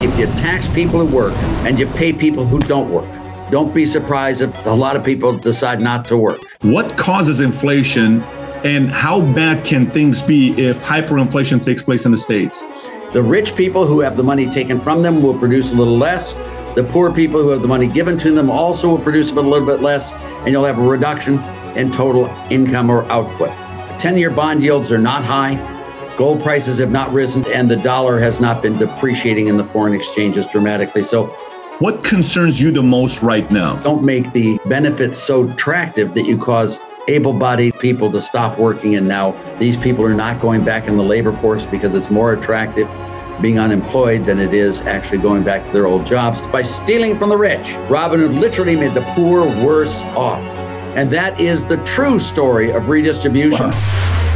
If you tax people who work and you pay people who don't work, don't be surprised if a lot of people decide not to work. What causes inflation and how bad can things be if hyperinflation takes place in the States? The rich people who have the money taken from them will produce a little less. The poor people who have the money given to them also will produce a little bit less, and you'll have a reduction in total income or output. 10 year bond yields are not high. Gold prices have not risen, and the dollar has not been depreciating in the foreign exchanges dramatically. So, what concerns you the most right now? Don't make the benefits so attractive that you cause able bodied people to stop working. And now these people are not going back in the labor force because it's more attractive being unemployed than it is actually going back to their old jobs by stealing from the rich. Robin Hood literally made the poor worse off. And that is the true story of redistribution. Wow.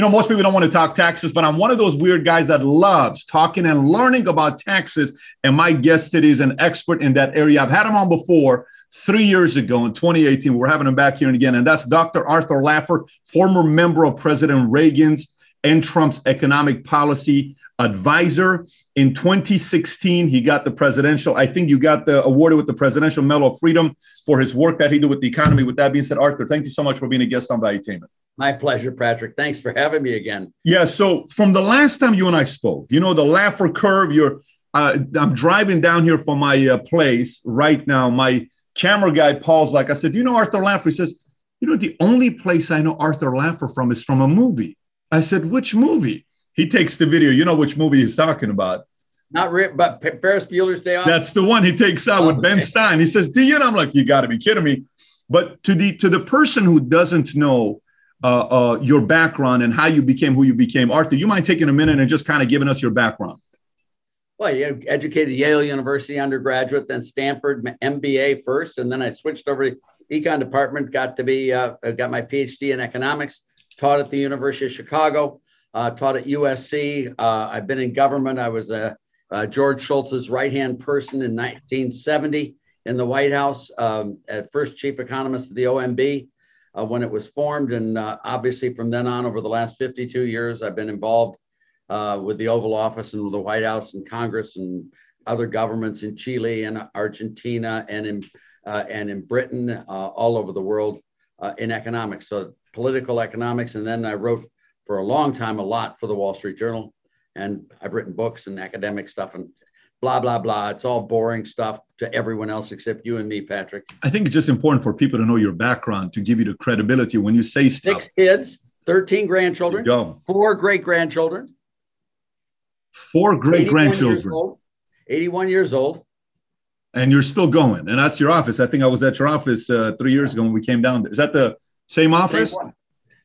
You know, most people don't want to talk taxes, but I'm one of those weird guys that loves talking and learning about taxes. And my guest today is an expert in that area. I've had him on before three years ago in 2018. We're having him back here and again. And that's Dr. Arthur Laffer, former member of President Reagan's and Trump's economic policy advisor. In 2016, he got the presidential, I think you got the awarded with the Presidential Medal of Freedom for his work that he did with the economy. With that being said, Arthur, thank you so much for being a guest on Valuetainment. My pleasure, Patrick. Thanks for having me again. Yeah. So from the last time you and I spoke, you know, the Laffer curve, you're, uh, I'm driving down here from my uh, place right now. My camera guy, Paul's like, I said, you know Arthur Laffer? He says, you know, the only place I know Arthur Laffer from is from a movie. I said, which movie? He takes the video. You know which movie he's talking about. Not re- but Ferris Bueller's Day Off. That's the one he takes out oh, with Ben Stein. He says, "Do you?" And I'm like, "You got to be kidding me!" But to the to the person who doesn't know uh, uh, your background and how you became who you became. Arthur, you mind taking a minute and just kind of giving us your background? Well, you educated Yale University undergraduate, then Stanford MBA first, and then I switched over to econ department. Got to be uh, got my PhD in economics. Taught at the University of Chicago. Uh, taught at USC. Uh, I've been in government. I was a uh, George Shultz's right hand person in 1970 in the White House, um, at first chief economist of the OMB uh, when it was formed. And uh, obviously, from then on, over the last 52 years, I've been involved uh, with the Oval Office and the White House and Congress and other governments in Chile and Argentina and in uh, and in Britain, uh, all over the world uh, in economics. So political economics, and then I wrote for a long time a lot for the Wall Street Journal, and I've written books and academic stuff and blah blah blah. It's all boring stuff to everyone else except you and me, Patrick. I think it's just important for people to know your background to give you the credibility when you say stuff. Six kids, thirteen grandchildren, four great grandchildren, four great grandchildren, eighty-one years old. And you're still going, and that's your office. I think I was at your office uh, three years ago when we came down there. Is that the same office? Same,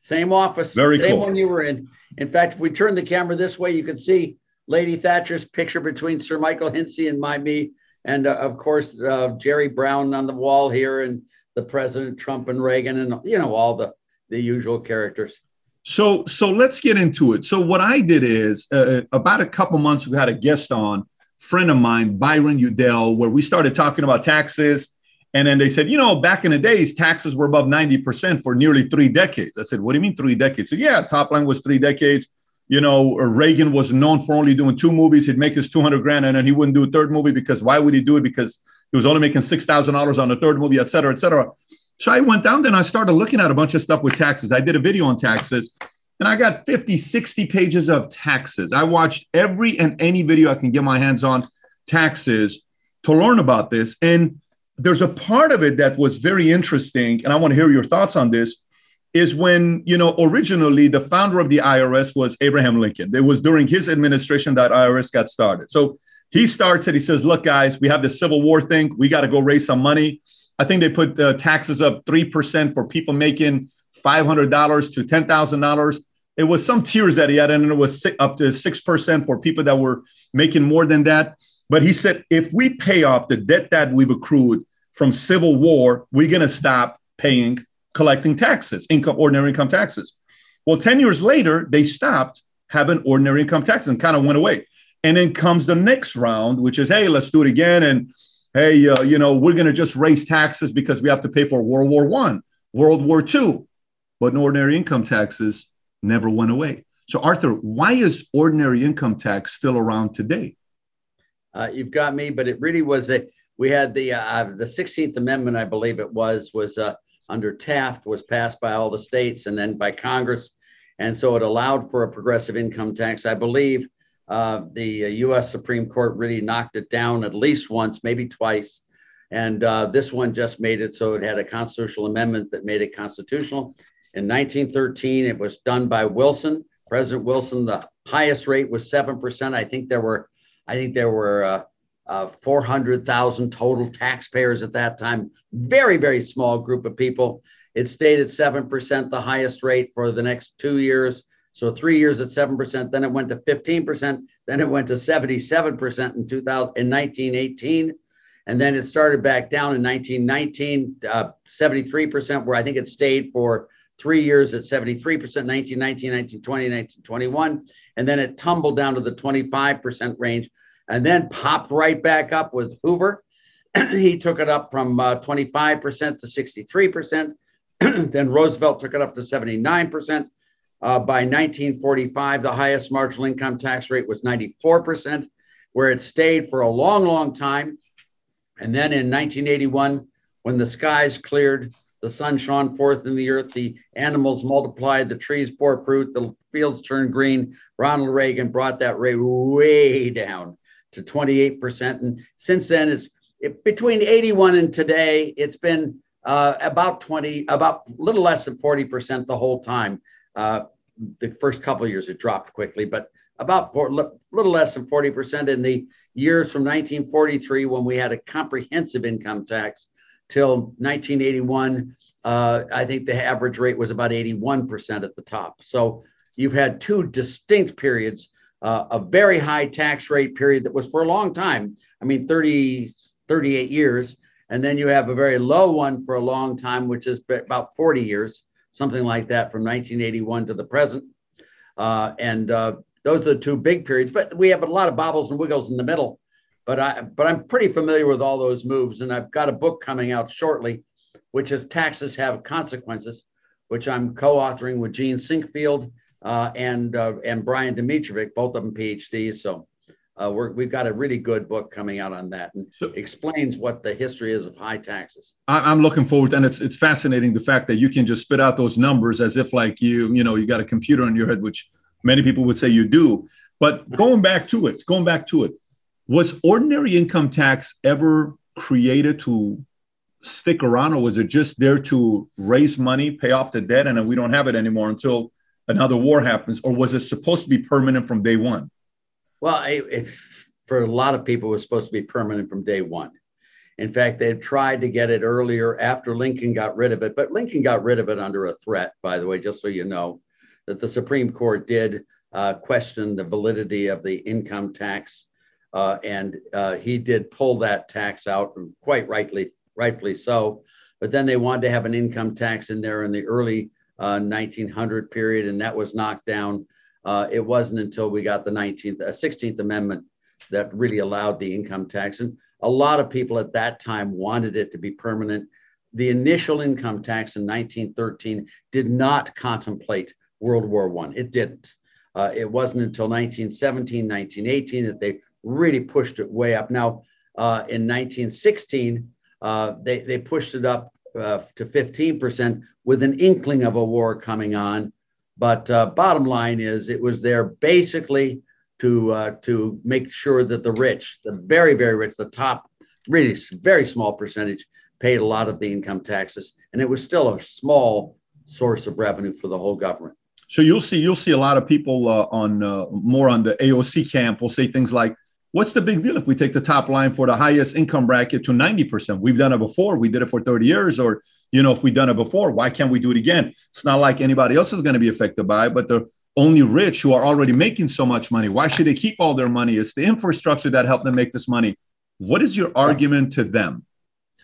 same office. Very same cool. one you were in. In fact, if we turn the camera this way, you can see Lady Thatcher's picture between Sir Michael Hinckley and my me, and uh, of course uh, Jerry Brown on the wall here, and the President Trump and Reagan, and you know all the the usual characters. So so let's get into it. So what I did is uh, about a couple months we had a guest on, friend of mine, Byron Udell, where we started talking about taxes. And then they said, you know, back in the days, taxes were above 90% for nearly three decades. I said, what do you mean three decades? So, yeah, top line was three decades you know, Reagan was known for only doing two movies. He'd make his 200 grand and then he wouldn't do a third movie because why would he do it? Because he was only making $6,000 on the third movie, et cetera, et cetera. So I went down there and I started looking at a bunch of stuff with taxes. I did a video on taxes and I got 50, 60 pages of taxes. I watched every and any video I can get my hands on taxes to learn about this. And there's a part of it that was very interesting. And I want to hear your thoughts on this is when, you know, originally the founder of the IRS was Abraham Lincoln. It was during his administration that IRS got started. So he starts it. He says, look, guys, we have the Civil War thing. We got to go raise some money. I think they put the taxes up 3% for people making $500 to $10,000. It was some tiers that he had, and it was up to 6% for people that were making more than that. But he said, if we pay off the debt that we've accrued from Civil War, we're going to stop paying collecting taxes, income, ordinary income taxes. Well, 10 years later, they stopped having ordinary income taxes and kind of went away. And then comes the next round, which is, hey, let's do it again. And hey, uh, you know, we're going to just raise taxes because we have to pay for World War One, World War Two, but ordinary income taxes never went away. So, Arthur, why is ordinary income tax still around today? Uh, you've got me, but it really was a. We had the uh, the 16th Amendment, I believe it was, was uh, under Taft, was passed by all the states and then by Congress, and so it allowed for a progressive income tax. I believe uh, the U.S. Uh, Supreme Court really knocked it down at least once, maybe twice, and uh, this one just made it so it had a constitutional amendment that made it constitutional. In 1913, it was done by Wilson, President Wilson. The highest rate was seven percent. I think there were I think there were uh, uh, 400,000 total taxpayers at that time. Very, very small group of people. It stayed at 7%, the highest rate for the next two years. So three years at 7%, then it went to 15%, then it went to 77% in 2000, in 1918. And then it started back down in 1919, uh, 73%, where I think it stayed for three years at 73%, 1919, 1920, 1921. And then it tumbled down to the 25% range and then popped right back up with Hoover. he took it up from uh, 25% to 63%. then Roosevelt took it up to 79%. Uh, by 1945, the highest marginal income tax rate was 94%, where it stayed for a long, long time. And then in 1981, when the skies cleared, the sun shone forth in the earth, the animals multiplied, the trees bore fruit, the fields turned green. Ronald Reagan brought that rate way down to 28%. And since then, it's it, between 81 and today, it's been uh, about 20, about a little less than 40% the whole time. Uh, the first couple years, it dropped quickly, but about a little less than 40% in the years from 1943 when we had a comprehensive income tax till 1981, uh, I think the average rate was about 81% at the top. So you've had two distinct periods, uh, a very high tax rate period that was for a long time. I mean, 30, 38 years. And then you have a very low one for a long time, which is about 40 years, something like that from 1981 to the present. Uh, and uh, those are the two big periods, but we have a lot of bobbles and wiggles in the middle but I but I'm pretty familiar with all those moves, and I've got a book coming out shortly, which is Taxes Have Consequences, which I'm co-authoring with Jeanne Sinquefield uh, and uh, and Brian Domitrovic, both of them PhDs. So uh, we have got a really good book coming out on that and so, explains what the history is of high taxes. I, am looking forward, and it's it's fascinating the fact that you can just spit out those numbers as if like you you know you got a computer in your head, which many people would say you do. But going back to it, going back to it, was ordinary income tax ever created to stick around, or was it just there to raise money, pay off the debt, and then we don't have it anymore until another war happens? Or was it supposed to be permanent from day one? Well, it, for a lot of people, it was supposed to be permanent from day one. In fact, they tried to get it earlier after Lincoln got rid of it, but Lincoln got rid of it under a threat, by the way, just so you know, that the Supreme Court did uh, question the validity of the income tax uh, and uh, he did pull that tax out, quite rightly, rightfully so. But then they wanted to have an income tax in there in the early uh, 1900 period, and that was knocked down. Uh, it wasn't until we got the 19th, 16th uh, Amendment that really allowed the income tax. And a lot of people at that time wanted it to be permanent. The initial income tax in 1913 did not contemplate World War One. It didn't. Uh, it wasn't until 1917, 1918 that they really pushed it way up. Now, uh, in 1916, uh, they, they pushed it up uh, to 15% with an inkling of a war coming on. But uh, bottom line is, it was there basically to uh, to make sure that the rich, the very very rich, the top, really very small percentage, paid a lot of the income taxes, and it was still a small source of revenue for the whole government. So you'll see you'll see a lot of people uh, on uh, more on the AOC camp will say things like, What's the big deal if we take the top line for the highest income bracket to 90%? We've done it before. We did it for 30 years. Or, you know, if we've done it before, why can't we do it again? It's not like anybody else is going to be affected by it, but the only rich who are already making so much money. Why should they keep all their money? It's the infrastructure that helped them make this money. What is your argument to them?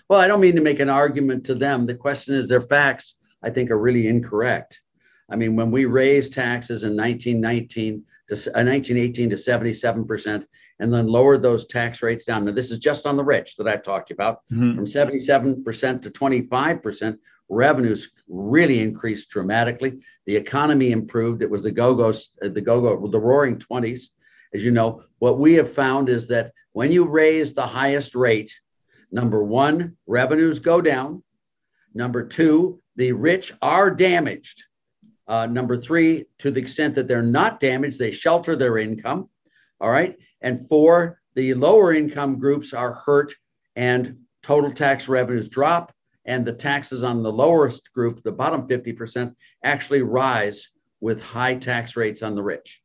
Well, I don't mean to make an argument to them. The question is their facts, I think, are really incorrect. I mean, when we raised taxes in 1919 to uh, 1918 to 77 percent, and then lowered those tax rates down. Now, this is just on the rich that I've talked about, mm-hmm. from 77 percent to 25 percent. Revenues really increased dramatically. The economy improved. It was the go-go, uh, the go-go, the roaring 20s. As you know, what we have found is that when you raise the highest rate, number one, revenues go down. Number two, the rich are damaged. Uh, number three, to the extent that they're not damaged, they shelter their income. All right. And four, the lower income groups are hurt and total tax revenues drop and the taxes on the lowest group, the bottom 50%, actually rise with high tax rates on the rich.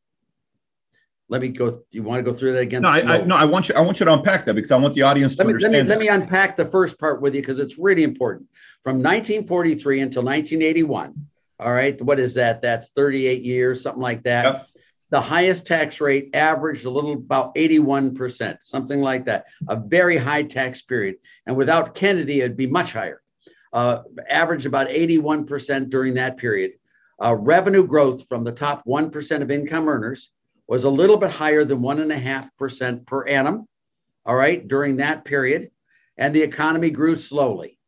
Let me go. Do you want to go through that again? No, I, I, no, I want you. I want you to unpack that because I want the audience to me, understand. Let me, let me unpack the first part with you because it's really important. From 1943 until 1981, all right, what is that? That's 38 years, something like that. Yep. The highest tax rate averaged a little about 81%, something like that. A very high tax period. And without Kennedy, it'd be much higher. Uh, averaged about 81% during that period. Uh, revenue growth from the top 1% of income earners was a little bit higher than 1.5% per annum, all right, during that period. And the economy grew slowly.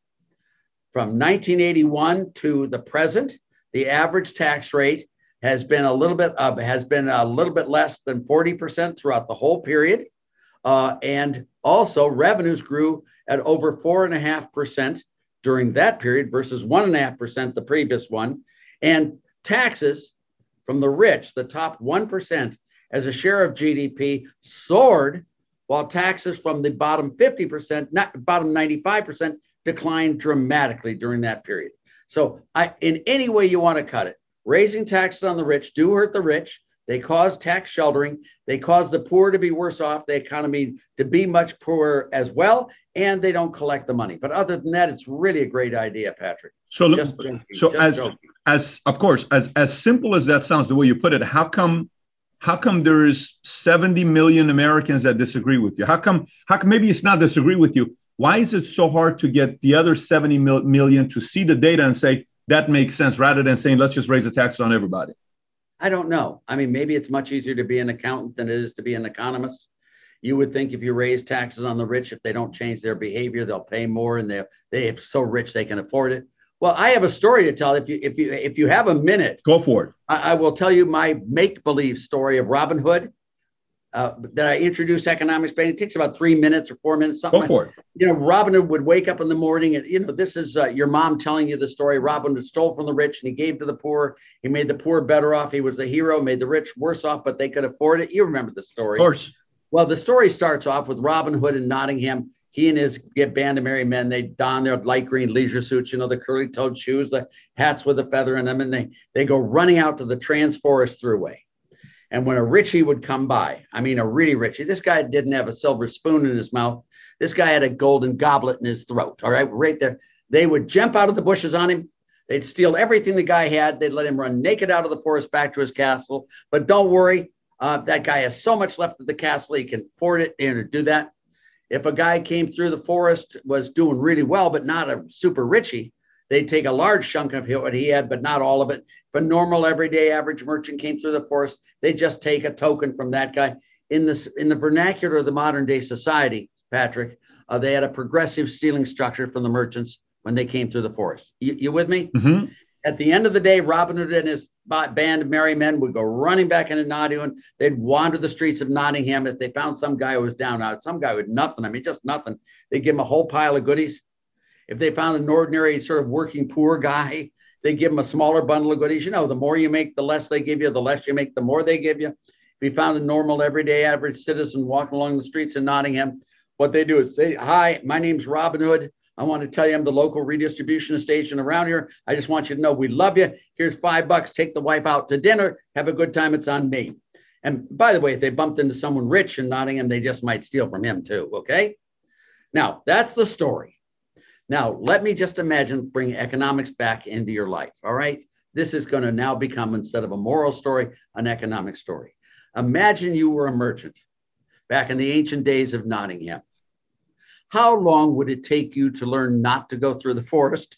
From 1981 to the present, the average tax rate has been a little bit uh, has been a little bit less than 40% throughout the whole period. Uh, and also revenues grew at over four and a half percent during that period versus one and a half percent the previous one. And taxes from the rich, the top 1% as a share of GDP soared while taxes from the bottom 50%, not bottom 95% declined dramatically during that period. So I, in any way you want to cut it, raising taxes on the rich do hurt the rich. They cause tax sheltering. They cause the poor to be worse off, the economy to be much poorer as well, and they don't collect the money. But other than that, it's really a great idea, Patrick. So, just joking, so as joking. as of course, as as simple as that sounds, the way you put it, how come how come there's 70 million Americans that disagree with you? How come how come maybe it's not disagree with you? Why is it so hard to get the other 70 mil- million to see the data and say that makes sense rather than saying let's just raise the taxes on everybody? I don't know. I mean, maybe it's much easier to be an accountant than it is to be an economist. You would think if you raise taxes on the rich, if they don't change their behavior, they'll pay more and they they are so rich they can afford it. Well, I have a story to tell. If you if you if you have a minute, go for it. I, I will tell you my make believe story of Robin Hood. Uh, that I introduced economics bank. It takes about three minutes or four minutes. Something. Go for it. You know, Robin Hood would wake up in the morning, and you know, this is uh, your mom telling you the story. Robin Hood stole from the rich, and he gave to the poor. He made the poor better off. He was a hero. Made the rich worse off, but they could afford it. You remember the story, of course. Well, the story starts off with Robin Hood in Nottingham he and his get band of merry men, they don their light green leisure suits, you know, the curly toed shoes, the hats with a feather in them, and they they go running out to the Trans Forest Thruway. And when a Richie would come by, I mean a really Richie, this guy didn't have a silver spoon in his mouth. This guy had a golden goblet in his throat. All right, right there. They would jump out of the bushes on him. They'd steal everything the guy had. They'd let him run naked out of the forest back to his castle. But don't worry, uh, that guy has so much left of the castle, he can afford it and do that. If a guy came through the forest, was doing really well, but not a super richie, they'd take a large chunk of what he had, but not all of it. If a normal, everyday, average merchant came through the forest, they'd just take a token from that guy. In this, in the vernacular of the modern day society, Patrick, uh, they had a progressive stealing structure from the merchants when they came through the forest. You, you with me? Mm-hmm. At the end of the day, Robin Hood and his band of merry men would go running back into Nottingham. They'd wander the streets of Nottingham. If they found some guy who was down out, some guy with nothing, I mean, just nothing, they'd give him a whole pile of goodies. If they found an ordinary sort of working poor guy, they give him a smaller bundle of goodies. You know, the more you make, the less they give you. The less you make, the more they give you. If you found a normal, everyday, average citizen walking along the streets in Nottingham, what they do is say, "Hi, my name's Robin Hood. I want to tell you I'm the local redistribution station around here. I just want you to know we love you. Here's five bucks. Take the wife out to dinner. Have a good time. It's on me. And by the way, if they bumped into someone rich in Nottingham, they just might steal from him too. Okay. Now that's the story. Now let me just imagine bring economics back into your life. All right. This is going to now become instead of a moral story, an economic story. Imagine you were a merchant back in the ancient days of Nottingham how long would it take you to learn not to go through the forest?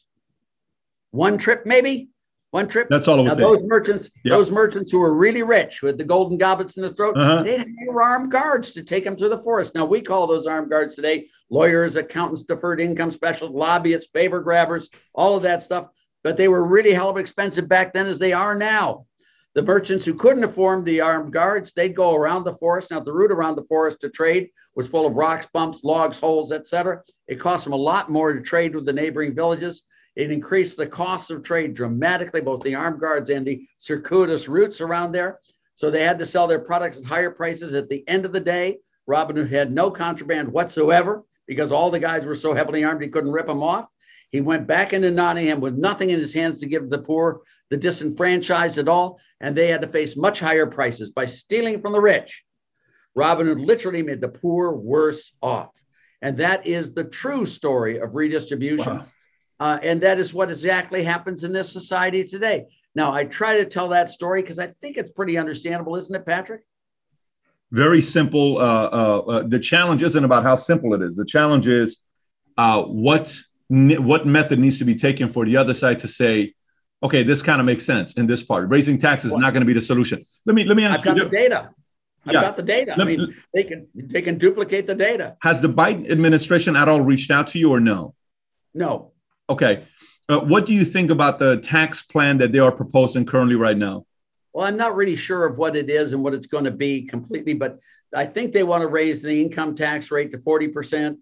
One trip, maybe? One trip. That's all it now, those merchants, yep. those merchants who were really rich with the golden goblets in the throat, uh-huh. they had armed guards to take them through the forest. Now we call those armed guards today lawyers, accountants, deferred income specialists, lobbyists, favor grabbers, all of that stuff. but they were really hell of expensive back then as they are now. The merchants who couldn't afford the armed guards, they'd go around the forest. Now, the route around the forest to trade was full of rocks, bumps, logs, holes, etc. It cost them a lot more to trade with the neighboring villages. It increased the cost of trade dramatically, both the armed guards and the circuitous routes around there. So they had to sell their products at higher prices. At the end of the day, Robin Hood had no contraband whatsoever because all the guys were so heavily armed he couldn't rip them off. He went back into Nottingham with nothing in his hands to give the poor, the disenfranchised at all, and they had to face much higher prices by stealing from the rich. Robin Hood literally made the poor worse off. And that is the true story of redistribution. Wow. Uh, and that is what exactly happens in this society today. Now, I try to tell that story because I think it's pretty understandable, isn't it, Patrick? Very simple. Uh, uh, uh the challenge isn't about how simple it is. The challenge is uh, what what method needs to be taken for the other side to say, okay, this kind of makes sense in this part. Raising taxes well, is not going to be the solution. Let me let me ask I've you. Got the data. I've yeah. got the data. Let I mean, they can they can duplicate the data. Has the Biden administration at all reached out to you or no? No. Okay. Uh, what do you think about the tax plan that they are proposing currently right now? Well, I'm not really sure of what it is and what it's going to be completely, but I think they want to raise the income tax rate to 40%.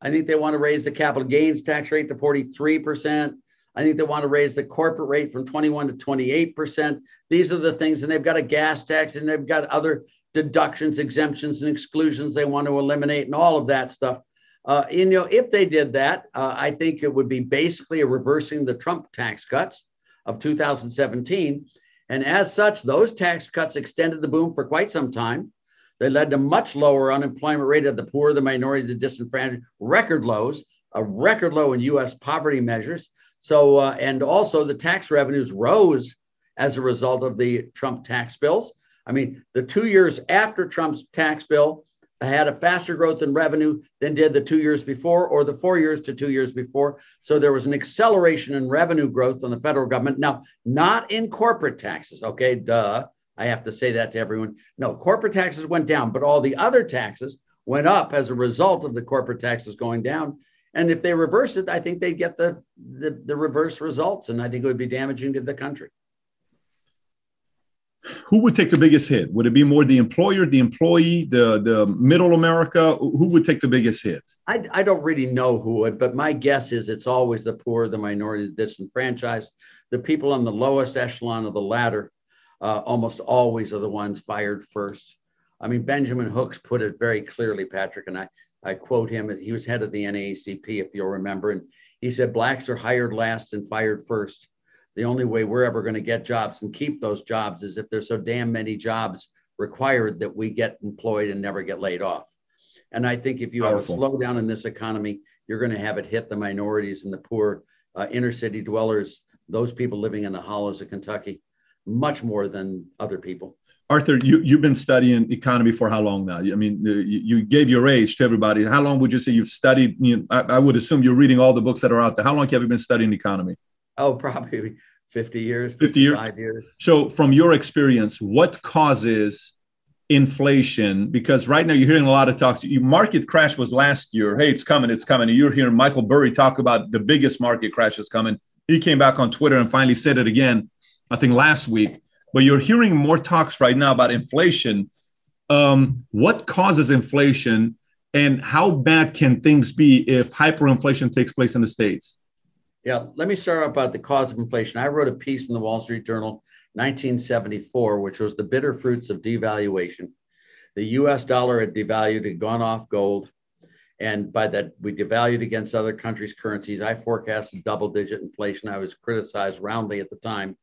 I think they want to raise the capital gains tax rate to 43%. I think they want to raise the corporate rate from 21 to 28%. These are the things, and they've got a gas tax and they've got other deductions, exemptions, and exclusions they want to eliminate, and all of that stuff. Uh, you know, if they did that, uh, I think it would be basically a reversing the Trump tax cuts of 2017. And as such, those tax cuts extended the boom for quite some time. They led to much lower unemployment rate of the poor, the minority, the disenfranchised, record lows, a record low in U.S. poverty measures. So, uh, and also the tax revenues rose as a result of the Trump tax bills. I mean, the two years after Trump's tax bill had a faster growth in revenue than did the two years before, or the four years to two years before. So there was an acceleration in revenue growth on the federal government. Now, not in corporate taxes, okay, duh. I have to say that to everyone. No, corporate taxes went down, but all the other taxes went up as a result of the corporate taxes going down. And if they reverse it, I think they'd get the, the, the reverse results. And I think it would be damaging to the country. Who would take the biggest hit? Would it be more the employer, the employee, the, the middle America? Who would take the biggest hit? I, I don't really know who would, but my guess is it's always the poor, the minorities, disenfranchised, the people on the lowest echelon of the ladder uh, almost always are the ones fired first. I mean, Benjamin Hooks put it very clearly, Patrick, and I, I quote him. He was head of the NAACP, if you'll remember, and he said, Blacks are hired last and fired first. The only way we're ever going to get jobs and keep those jobs is if there's so damn many jobs required that we get employed and never get laid off. And I think if you Powerful. have a slowdown in this economy, you're going to have it hit the minorities and the poor uh, inner city dwellers, those people living in the hollows of Kentucky much more than other people. Arthur, you, you've been studying economy for how long now? I mean, you, you gave your age to everybody. How long would you say you've studied? You know, I, I, would assume you're reading all the books that are out there. How long have you been studying economy? Oh, probably 50 years, 50 years. years. So, from your experience, what causes inflation? Because right now you're hearing a lot of talks. Your market crash was last year. Hey, it's coming, it's coming. And you're hearing Michael Burry talk about the biggest market crash is coming. He came back on Twitter and finally said it again I think last week, but you're hearing more talks right now about inflation. Um, what causes inflation and how bad can things be if hyperinflation takes place in the States? Yeah, let me start off about the cause of inflation. I wrote a piece in the Wall Street Journal 1974, which was the bitter fruits of devaluation. The US dollar had devalued, had gone off gold. And by that, we devalued against other countries' currencies. I forecasted double digit inflation. I was criticized roundly at the time.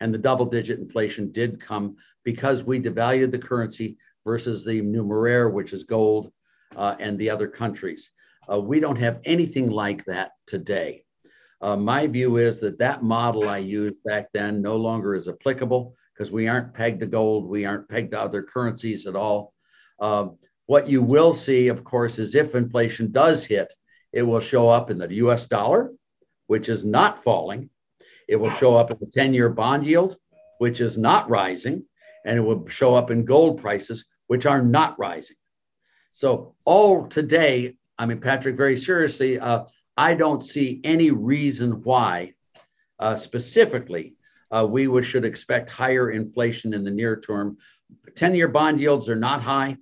And the double digit inflation did come because we devalued the currency versus the numeraire, which is gold, uh, and the other countries. Uh, we don't have anything like that today. Uh, my view is that that model I used back then no longer is applicable because we aren't pegged to gold, we aren't pegged to other currencies at all. Uh, what you will see, of course, is if inflation does hit, it will show up in the US dollar, which is not falling, it will show up in the 10 year bond yield, which is not rising, and it will show up in gold prices, which are not rising. So, all today, I mean, Patrick, very seriously, uh, I don't see any reason why uh, specifically, uh, we would, should expect higher inflation in the near term. 10 year bond yields are not high,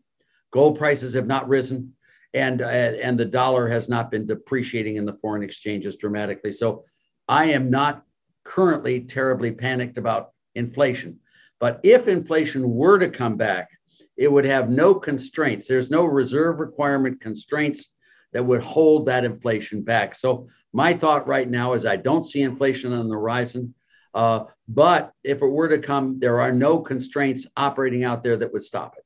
gold prices have not risen. And, uh, and the dollar has not been depreciating in the foreign exchanges dramatically. So I am not currently terribly panicked about inflation. But if inflation were to come back, it would have no constraints. There's no reserve requirement constraints that would hold that inflation back. So my thought right now is I don't see inflation on the horizon. Uh, but if it were to come, there are no constraints operating out there that would stop it.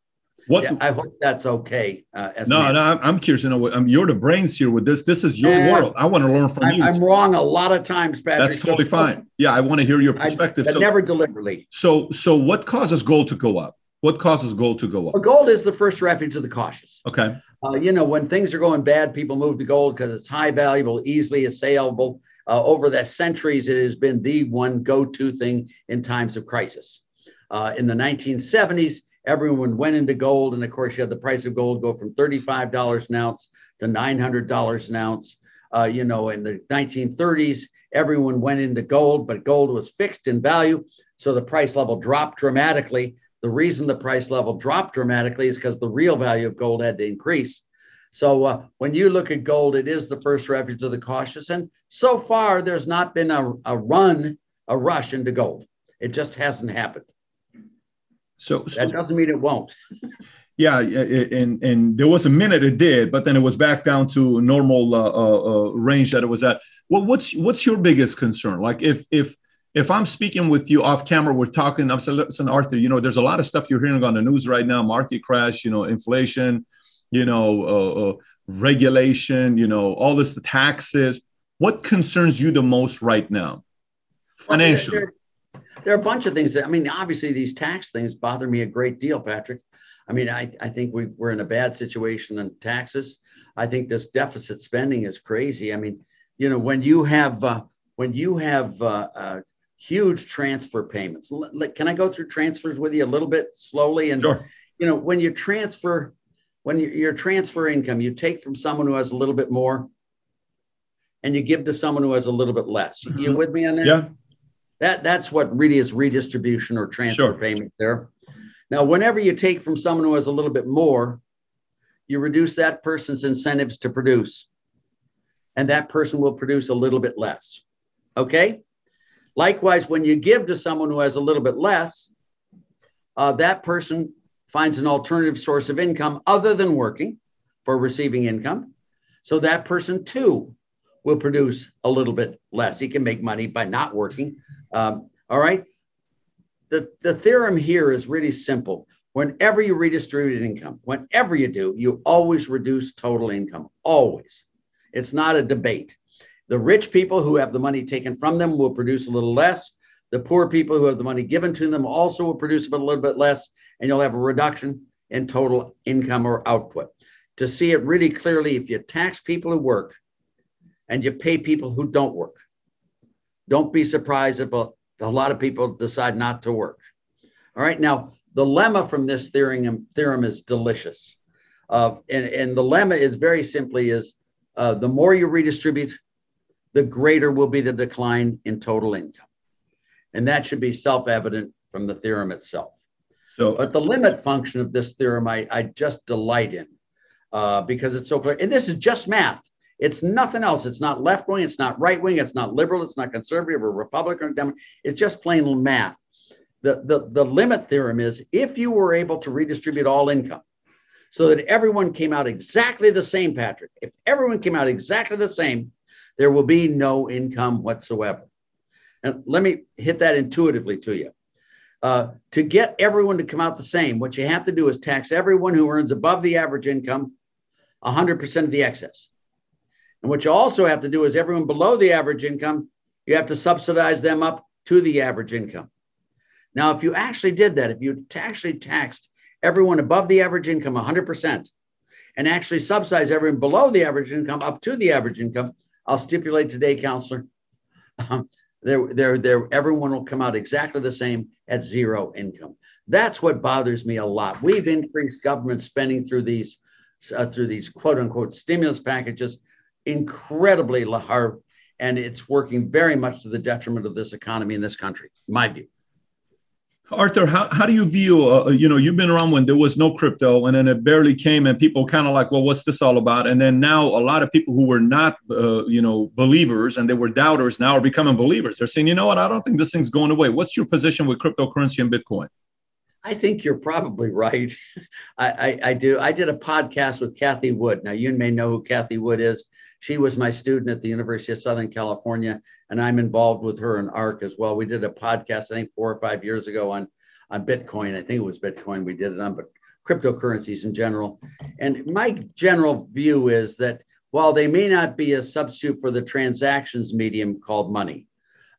What yeah, I hope that's okay. Uh, no, no, I'm, I'm, curious to know. What, um, you're the brains here with this. This is your world. I want to learn from I, you. I'm wrong a lot of times, Patrick. That's totally so, fine. Yeah, I want to hear your perspective. I, so, never deliberately. So, so what causes gold to go up? What causes gold to go up? Well, gold is the first refuge of the cautious. Okay. Uh, you know, when things are going bad, people move to gold because it's high valuable, easily assailable. Uh, over the centuries, it has been the one go-to thing in times of crisis. Uh, in the 1970s, everyone went into gold, and of course, you had the price of gold go from $35 an ounce to $900 an ounce. Uh, you know, in the 1930s, everyone went into gold, but gold was fixed in value, so the price level dropped dramatically the reason the price level dropped dramatically is because the real value of gold had to increase. So uh, when you look at gold, it is the first refuge of the cautious. And so far, there's not been a, a run, a rush into gold. It just hasn't happened. So, so that doesn't mean it won't. yeah, and and there was a minute it did, but then it was back down to normal uh, uh, uh range that it was at. Well, what's what's your biggest concern? Like if if if I'm speaking with you off camera, we're talking. I'm saying, listen, Arthur. You know, there's a lot of stuff you're hearing on the news right now: market crash, you know, inflation, you know, uh, uh, regulation, you know, all this, the taxes. What concerns you the most right now, Financial. Well, there, there, are a bunch of things that I mean. Obviously, these tax things bother me a great deal, Patrick. I mean, I, I think we, we're in a bad situation in taxes. I think this deficit spending is crazy. I mean, you know, when you have uh, when you have uh, uh, huge transfer payments. Can I go through transfers with you a little bit slowly? And sure. you know, when you transfer, when you, your transfer income, you take from someone who has a little bit more, and you give to someone who has a little bit less. Mm-hmm. You with me on that? Yeah. That that's what really is redistribution or transfer sure. payment there. Now, whenever you take from someone who has a little bit more, you reduce that person's incentives to produce, and that person will produce a little bit less. Okay. Likewise, when you give to someone who has a little bit less, uh, that person finds an alternative source of income other than working for receiving income. So that person too will produce a little bit less. He can make money by not working. Um, all right. The, the theorem here is really simple. Whenever you redistribute income, whenever you do, you always reduce total income. Always. It's not a debate. The rich people who have the money taken from them will produce a little less. The poor people who have the money given to them also will produce a little bit less, and you'll have a reduction in total income or output. To see it really clearly, if you tax people who work and you pay people who don't work, don't be surprised if a, a lot of people decide not to work. All right, now the lemma from this theorem, theorem is delicious. Uh, and, and the lemma is very simply is uh, the more you redistribute, the greater will be the decline in total income. And that should be self evident from the theorem itself. So, but the limit function of this theorem, I, I just delight in uh, because it's so clear. And this is just math. It's nothing else. It's not left wing. It's not right wing. It's not liberal. It's not conservative or Republican or Democrat. It's just plain math. The, the, the limit theorem is if you were able to redistribute all income so that everyone came out exactly the same, Patrick, if everyone came out exactly the same, there will be no income whatsoever. And let me hit that intuitively to you. Uh, to get everyone to come out the same, what you have to do is tax everyone who earns above the average income 100% of the excess. And what you also have to do is everyone below the average income, you have to subsidize them up to the average income. Now, if you actually did that, if you actually taxed everyone above the average income 100% and actually subsidize everyone below the average income up to the average income, I'll stipulate today, counselor, um, there, there, there, everyone will come out exactly the same at zero income. That's what bothers me a lot. We've increased government spending through these, uh, through these quote unquote stimulus packages incredibly hard. and it's working very much to the detriment of this economy in this country, my view. Arthur, how, how do you view, uh, you know, you've been around when there was no crypto and then it barely came and people kind of like, well, what's this all about? And then now a lot of people who were not, uh, you know, believers and they were doubters now are becoming believers. They're saying, you know what, I don't think this thing's going away. What's your position with cryptocurrency and Bitcoin? I think you're probably right. I, I, I do. I did a podcast with Cathie Wood. Now, you may know who Cathie Wood is. She was my student at the University of Southern California, and I'm involved with her in ARK as well. We did a podcast, I think, four or five years ago on, on Bitcoin. I think it was Bitcoin we did it on, but cryptocurrencies in general. And my general view is that while they may not be a substitute for the transactions medium called money,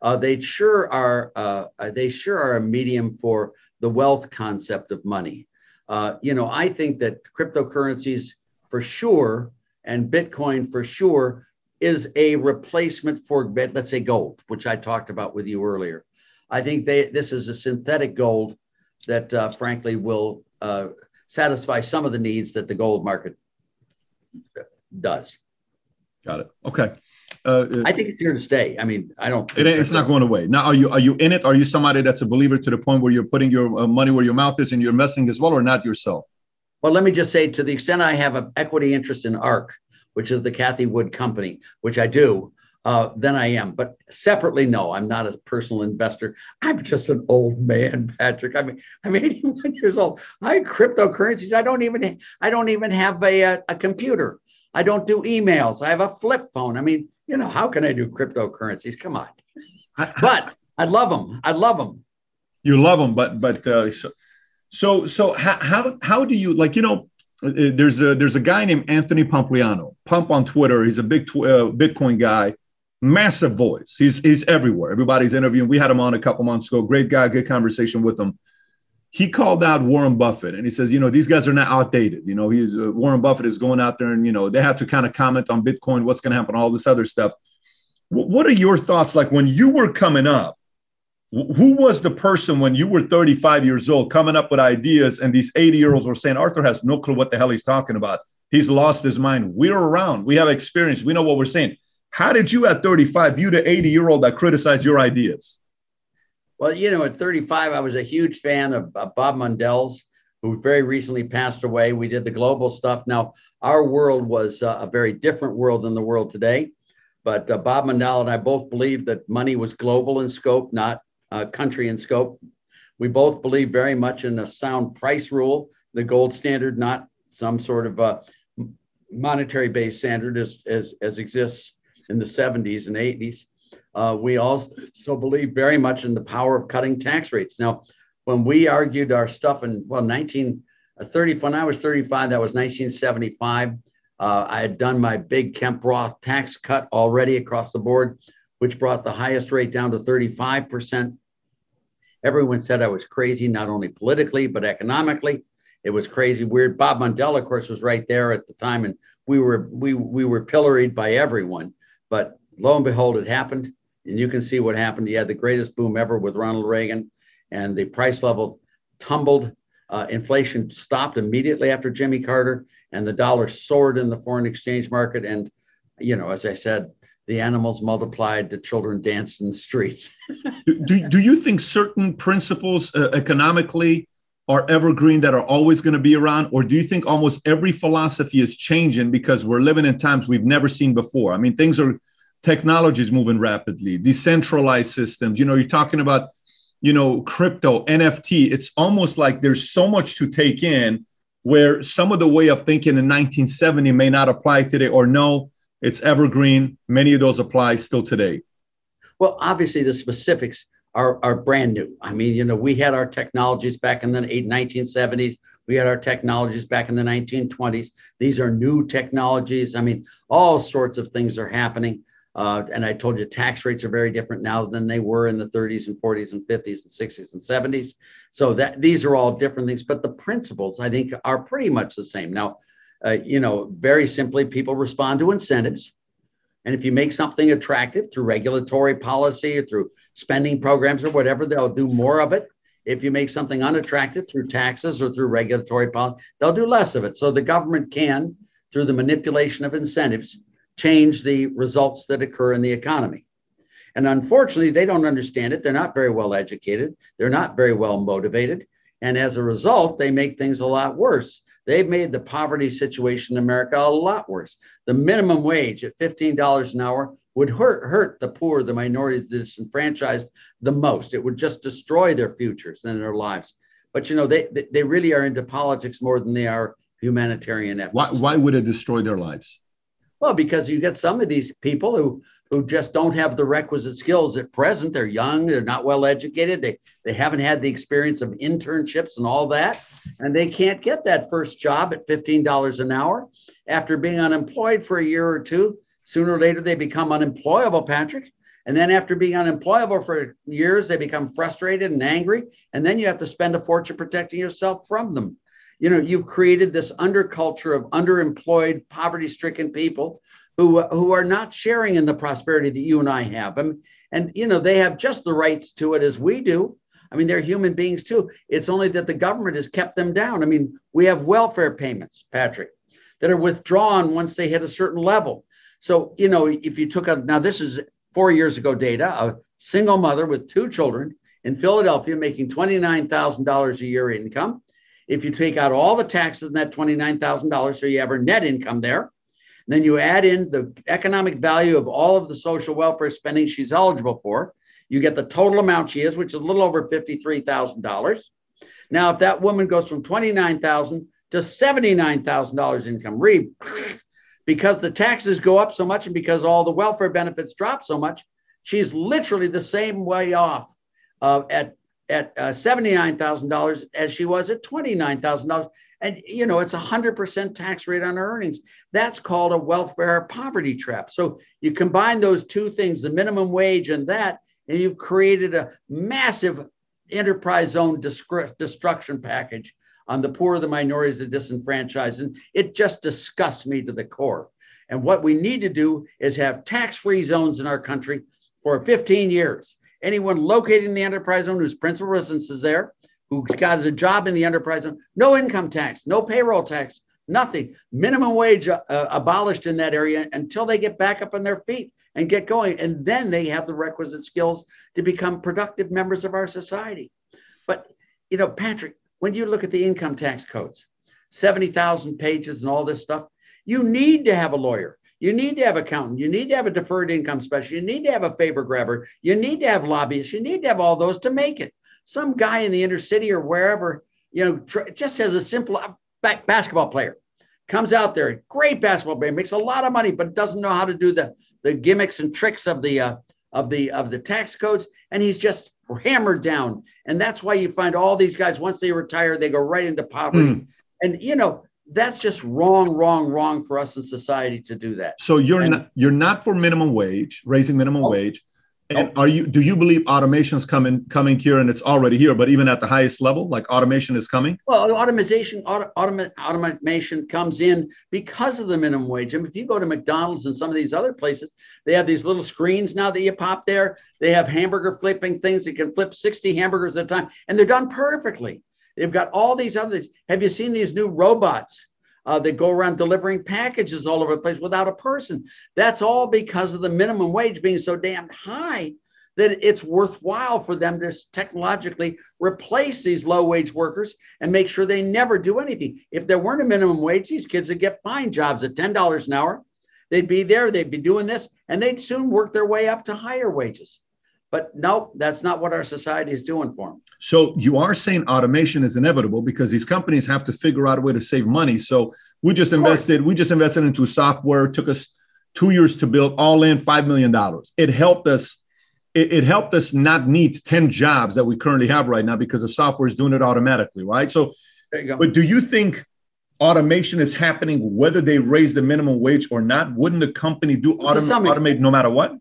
uh, they sure are. Uh, they sure are a medium for the wealth concept of money. Uh, you know, I think that cryptocurrencies for sure and Bitcoin for sure is a replacement for, let's say, gold, which I talked about with you earlier. I think they, this is a synthetic gold that, uh, frankly, will uh, satisfy some of the needs that the gold market does. Got it. Okay. Uh, I think it's here to stay. I mean, I don't. It, it's not going away. Now, are you are you in it? Are you somebody that's a believer to the point where you're putting your uh, money where your mouth is and you're investing as well, or not yourself? Well, let me just say, to the extent I have an equity interest in ARK, which is the Cathie Wood company, which I do, uh, then I am. But separately, no, I'm not a personal investor. I'm just an old man, Patrick. I mean, I'm 81 years old. I cryptocurrencies. I don't even I don't even have a, a, a computer. I don't do emails. I have a flip phone. I mean, you know, how can I do cryptocurrencies? Come on. but I love them. I love them. You love them, but but uh, so so so how, how how do you like you know uh, there's a there's a guy named Anthony Pompliano, Pomp on Twitter. He's a big tw- uh, Bitcoin guy, massive voice. He's he's everywhere. Everybody's interviewing. We had him on a couple months ago. Great guy, good conversation with him. He called out Warren Buffett and he says, you know, these guys are not outdated. You know, he's uh, Warren Buffett is going out there and you know they have to kind of comment on Bitcoin, what's going to happen, all this other stuff. W- what are your thoughts like when you were coming up? Who was the person when you were 35 years old coming up with ideas and these 80 year olds were saying arthur has no clue what the hell he's talking about. He's lost his mind. We're around. We have experience. We know what we're saying. How did you at 35 view the 80 year old that criticized your ideas? Well you know at 35 i was a huge fan of, of bob mundell's who very recently passed away. We did the global stuff. Now our world was uh, a very different world than the world today but uh, bob mundell and i both believed that money was global in scope not uh, country in scope. We both believe very much in a sound price rule, the gold standard, not some sort of a monetary based standard as, as, as exists in the 70s and 80s. Uh, we also believe very much in the power of cutting tax rates. Now, when we argued our stuff in, well, 1930, uh, when I was 35, that was 1975. Uh, I had done my big Kemp Roth tax cut already across the board which brought the highest rate down to 35%. Everyone said I was crazy, not only politically, but economically. It was crazy, weird. Bob Mundell, of course, was right there at the time, and we were we we were pilloried by everyone. But lo and behold, it happened, and you can see what happened. You had the greatest boom ever with Ronald Reagan, and the price level tumbled. Uh, inflation stopped immediately after Jimmy Carter, and the dollar soared in the foreign exchange market. And you know, as I said, the animals multiplied, the children danced in the streets. do, do you think certain principles uh, economically are evergreen that are always going to be around? Or do you think almost every philosophy is changing because we're living in times we've never seen before? I mean, things are, technology is moving rapidly, decentralized systems. You know, you're talking about, you know, crypto, NFT. It's almost like there's so much to take in where some of the way of thinking in 1970 may not apply today or no it's evergreen. Many of those apply still today. Well, obviously, the specifics are, are brand new. I mean, you know, we had our technologies back in the 1970s. We had our technologies back in the 1920s. These are new technologies. I mean, all sorts of things are happening. Uh, and I told you tax rates are very different now than they were in the 30s and 40s and 50s and 60s and 70s. So that these are all different things, but the principles I think are pretty much the same. Now, uh, you know, very simply, people respond to incentives. And if you make something attractive through regulatory policy or through spending programs or whatever, they'll do more of it. If you make something unattractive through taxes or through regulatory policy, they'll do less of it. So the government can, through the manipulation of incentives, change the results that occur in the economy. And unfortunately, they don't understand it. They're not very well educated. They're not very well motivated. And as a result, they make things a lot worse. They've made the poverty situation in America a lot worse. The minimum wage at $15 an hour would hurt, hurt the poor, the minorities, the disenfranchised the most. It would just destroy their futures and their lives. But you know, they they really are into politics more than they are humanitarian efforts. Why, why would it destroy their lives? Well, because you get some of these people who who just don't have the requisite skills at present. They're young, they're not well educated, they they haven't had the experience of internships and all that, and they can't get that first job at $15 an hour. After being unemployed for a year or two, sooner or later they become unemployable, Patrick. And then after being unemployable for years, they become frustrated and angry. And then you have to spend a fortune protecting yourself from them. You know, you've created this underculture of underemployed, poverty stricken people who, who are not sharing in the prosperity that you and I have. Mean, and, you know, they have just the rights to it as we do. I mean, they're human beings too. It's only that the government has kept them down. I mean, we have welfare payments, Patrick, that are withdrawn once they hit a certain level. So, you know, if you took a, now this is four years ago data, a single mother with two children in Philadelphia making $29,000 a year income. If you take out all the taxes in that $29,000, so you have her net income there, then you add in the economic value of all of the social welfare spending she's eligible for. You get the total amount she is, which is a little over $53,000. Now, if that woman goes from 29,000 to $79,000 income, read, because the taxes go up so much and because all the welfare benefits drop so much, she's literally the same way off uh, at at uh, $79,000 as she was at $29,000. And, you know, it's a 100% tax rate on earnings. That's called a welfare poverty trap. So you combine those two things, the minimum wage and that, and you've created a massive enterprise zone destruction package on the poor, the minorities, the disenfranchised. And it just disgusts me to the core. And what we need to do is have tax free zones in our country for 15 years. Anyone located in the enterprise zone whose principal residence is there, who got a job in the enterprise no income tax, no payroll tax, nothing. Minimum wage uh, abolished in that area until they get back up on their feet and get going. And then they have the requisite skills to become productive members of our society. But, you know, Patrick, when you look at the income tax codes, 70,000 pages and all this stuff, you need to have a lawyer. You need to have accountant. You need to have a deferred income specialist. You need to have a favor grabber. You need to have lobbyists. You need to have all those to make it. Some guy in the inner city or wherever, you know, tr- just as a simple uh, basketball player comes out there, great basketball player, makes a lot of money, but doesn't know how to do the, the gimmicks and tricks of the uh, of the of the tax codes, and he's just hammered down. And that's why you find all these guys once they retire, they go right into poverty. Mm. And you know, that's just wrong, wrong, wrong for us in society to do that. So you're and, not you're not for minimum wage, raising minimum oh, wage. And are you do you believe automation is coming coming here and it's already here, but even at the highest level, like automation is coming? Well, automation auto, automa, automation comes in because of the minimum wage. I mean, if you go to McDonald's and some of these other places, they have these little screens now that you pop there. They have hamburger flipping things that can flip 60 hamburgers at a time, and they're done perfectly. They've got all these other. Have you seen these new robots uh, that go around delivering packages all over the place without a person. That's all because of the minimum wage being so damn high that it's worthwhile for them to technologically replace these low wage workers and make sure they never do anything. If there weren't a minimum wage, these kids would get fine jobs at $10 an hour. They'd be there, they'd be doing this, and they'd soon work their way up to higher wages. But no, that's not what our society is doing for them. So you are saying automation is inevitable because these companies have to figure out a way to save money. So we just invested, we just invested into software. It took us two years to build, all in five million dollars. It helped us. It, it, helped us not need 10 jobs that we currently have right now because the software is doing it automatically, right? So, but do you think automation is happening whether they raise the minimum wage or not? Wouldn't the company do autom- automate no matter what?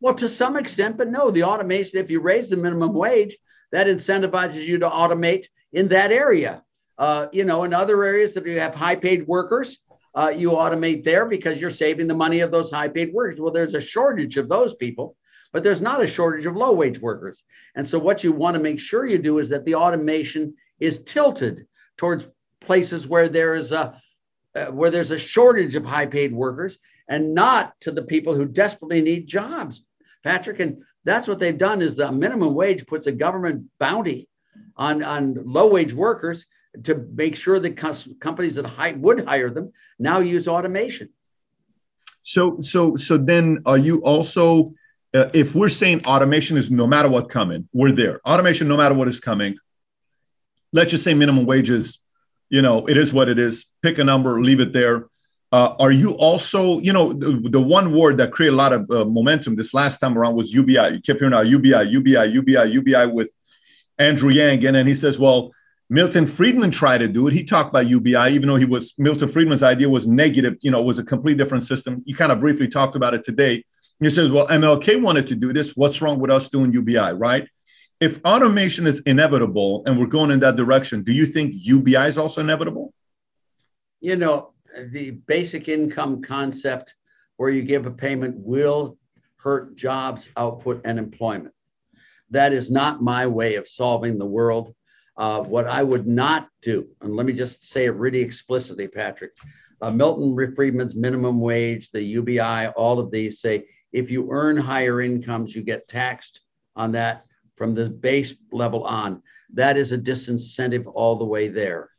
Well, to some extent, but no, the automation, if you raise the minimum wage, that incentivizes you to automate in that area. Uh, you know, in other areas that you have high paid workers, uh, you automate there because you're saving the money of those high paid workers. Well, there's a shortage of those people, but there's not a shortage of low wage workers. And so, what you want to make sure you do is that the automation is tilted towards places where there is a uh, where there's a shortage of high paid workers and not to the people who desperately need jobs. Patrick, and that's what they've done is the minimum wage puts a government bounty on, on low wage workers to make sure that companies that high, would hire them now use automation. So, so, so then are you also, uh, if we're saying automation is no matter what coming, we're there. Automation, no matter what is coming. Let's just say minimum wages, you know, it is what it is. Pick a number, leave it there. Uh, are you also, you know, the, the, one word that created a lot of uh, momentum this last time around was UBI. You kept hearing about UBI, UBI, UBI, UBI with Andrew Yang. And then he says, well, Milton Friedman tried to do it. He talked about UBI, even though he was Milton Friedman's idea was negative, you know, was a complete different system. You kind of briefly talked about it today. He says, well, MLK wanted to do this. What's wrong with us doing UBI, right? If automation is inevitable and we're going in that direction, do you think UBI is also inevitable? You know, the basic income concept where you give a payment will hurt jobs, output, and employment. That is not my way of solving the world. Uh, what I would not do, and let me just say it really explicitly, Patrick, uh, Milton Friedman's minimum wage, the UBI, all of these say if you earn higher incomes, you get taxed on that from the base level on. That is a disincentive all the way there.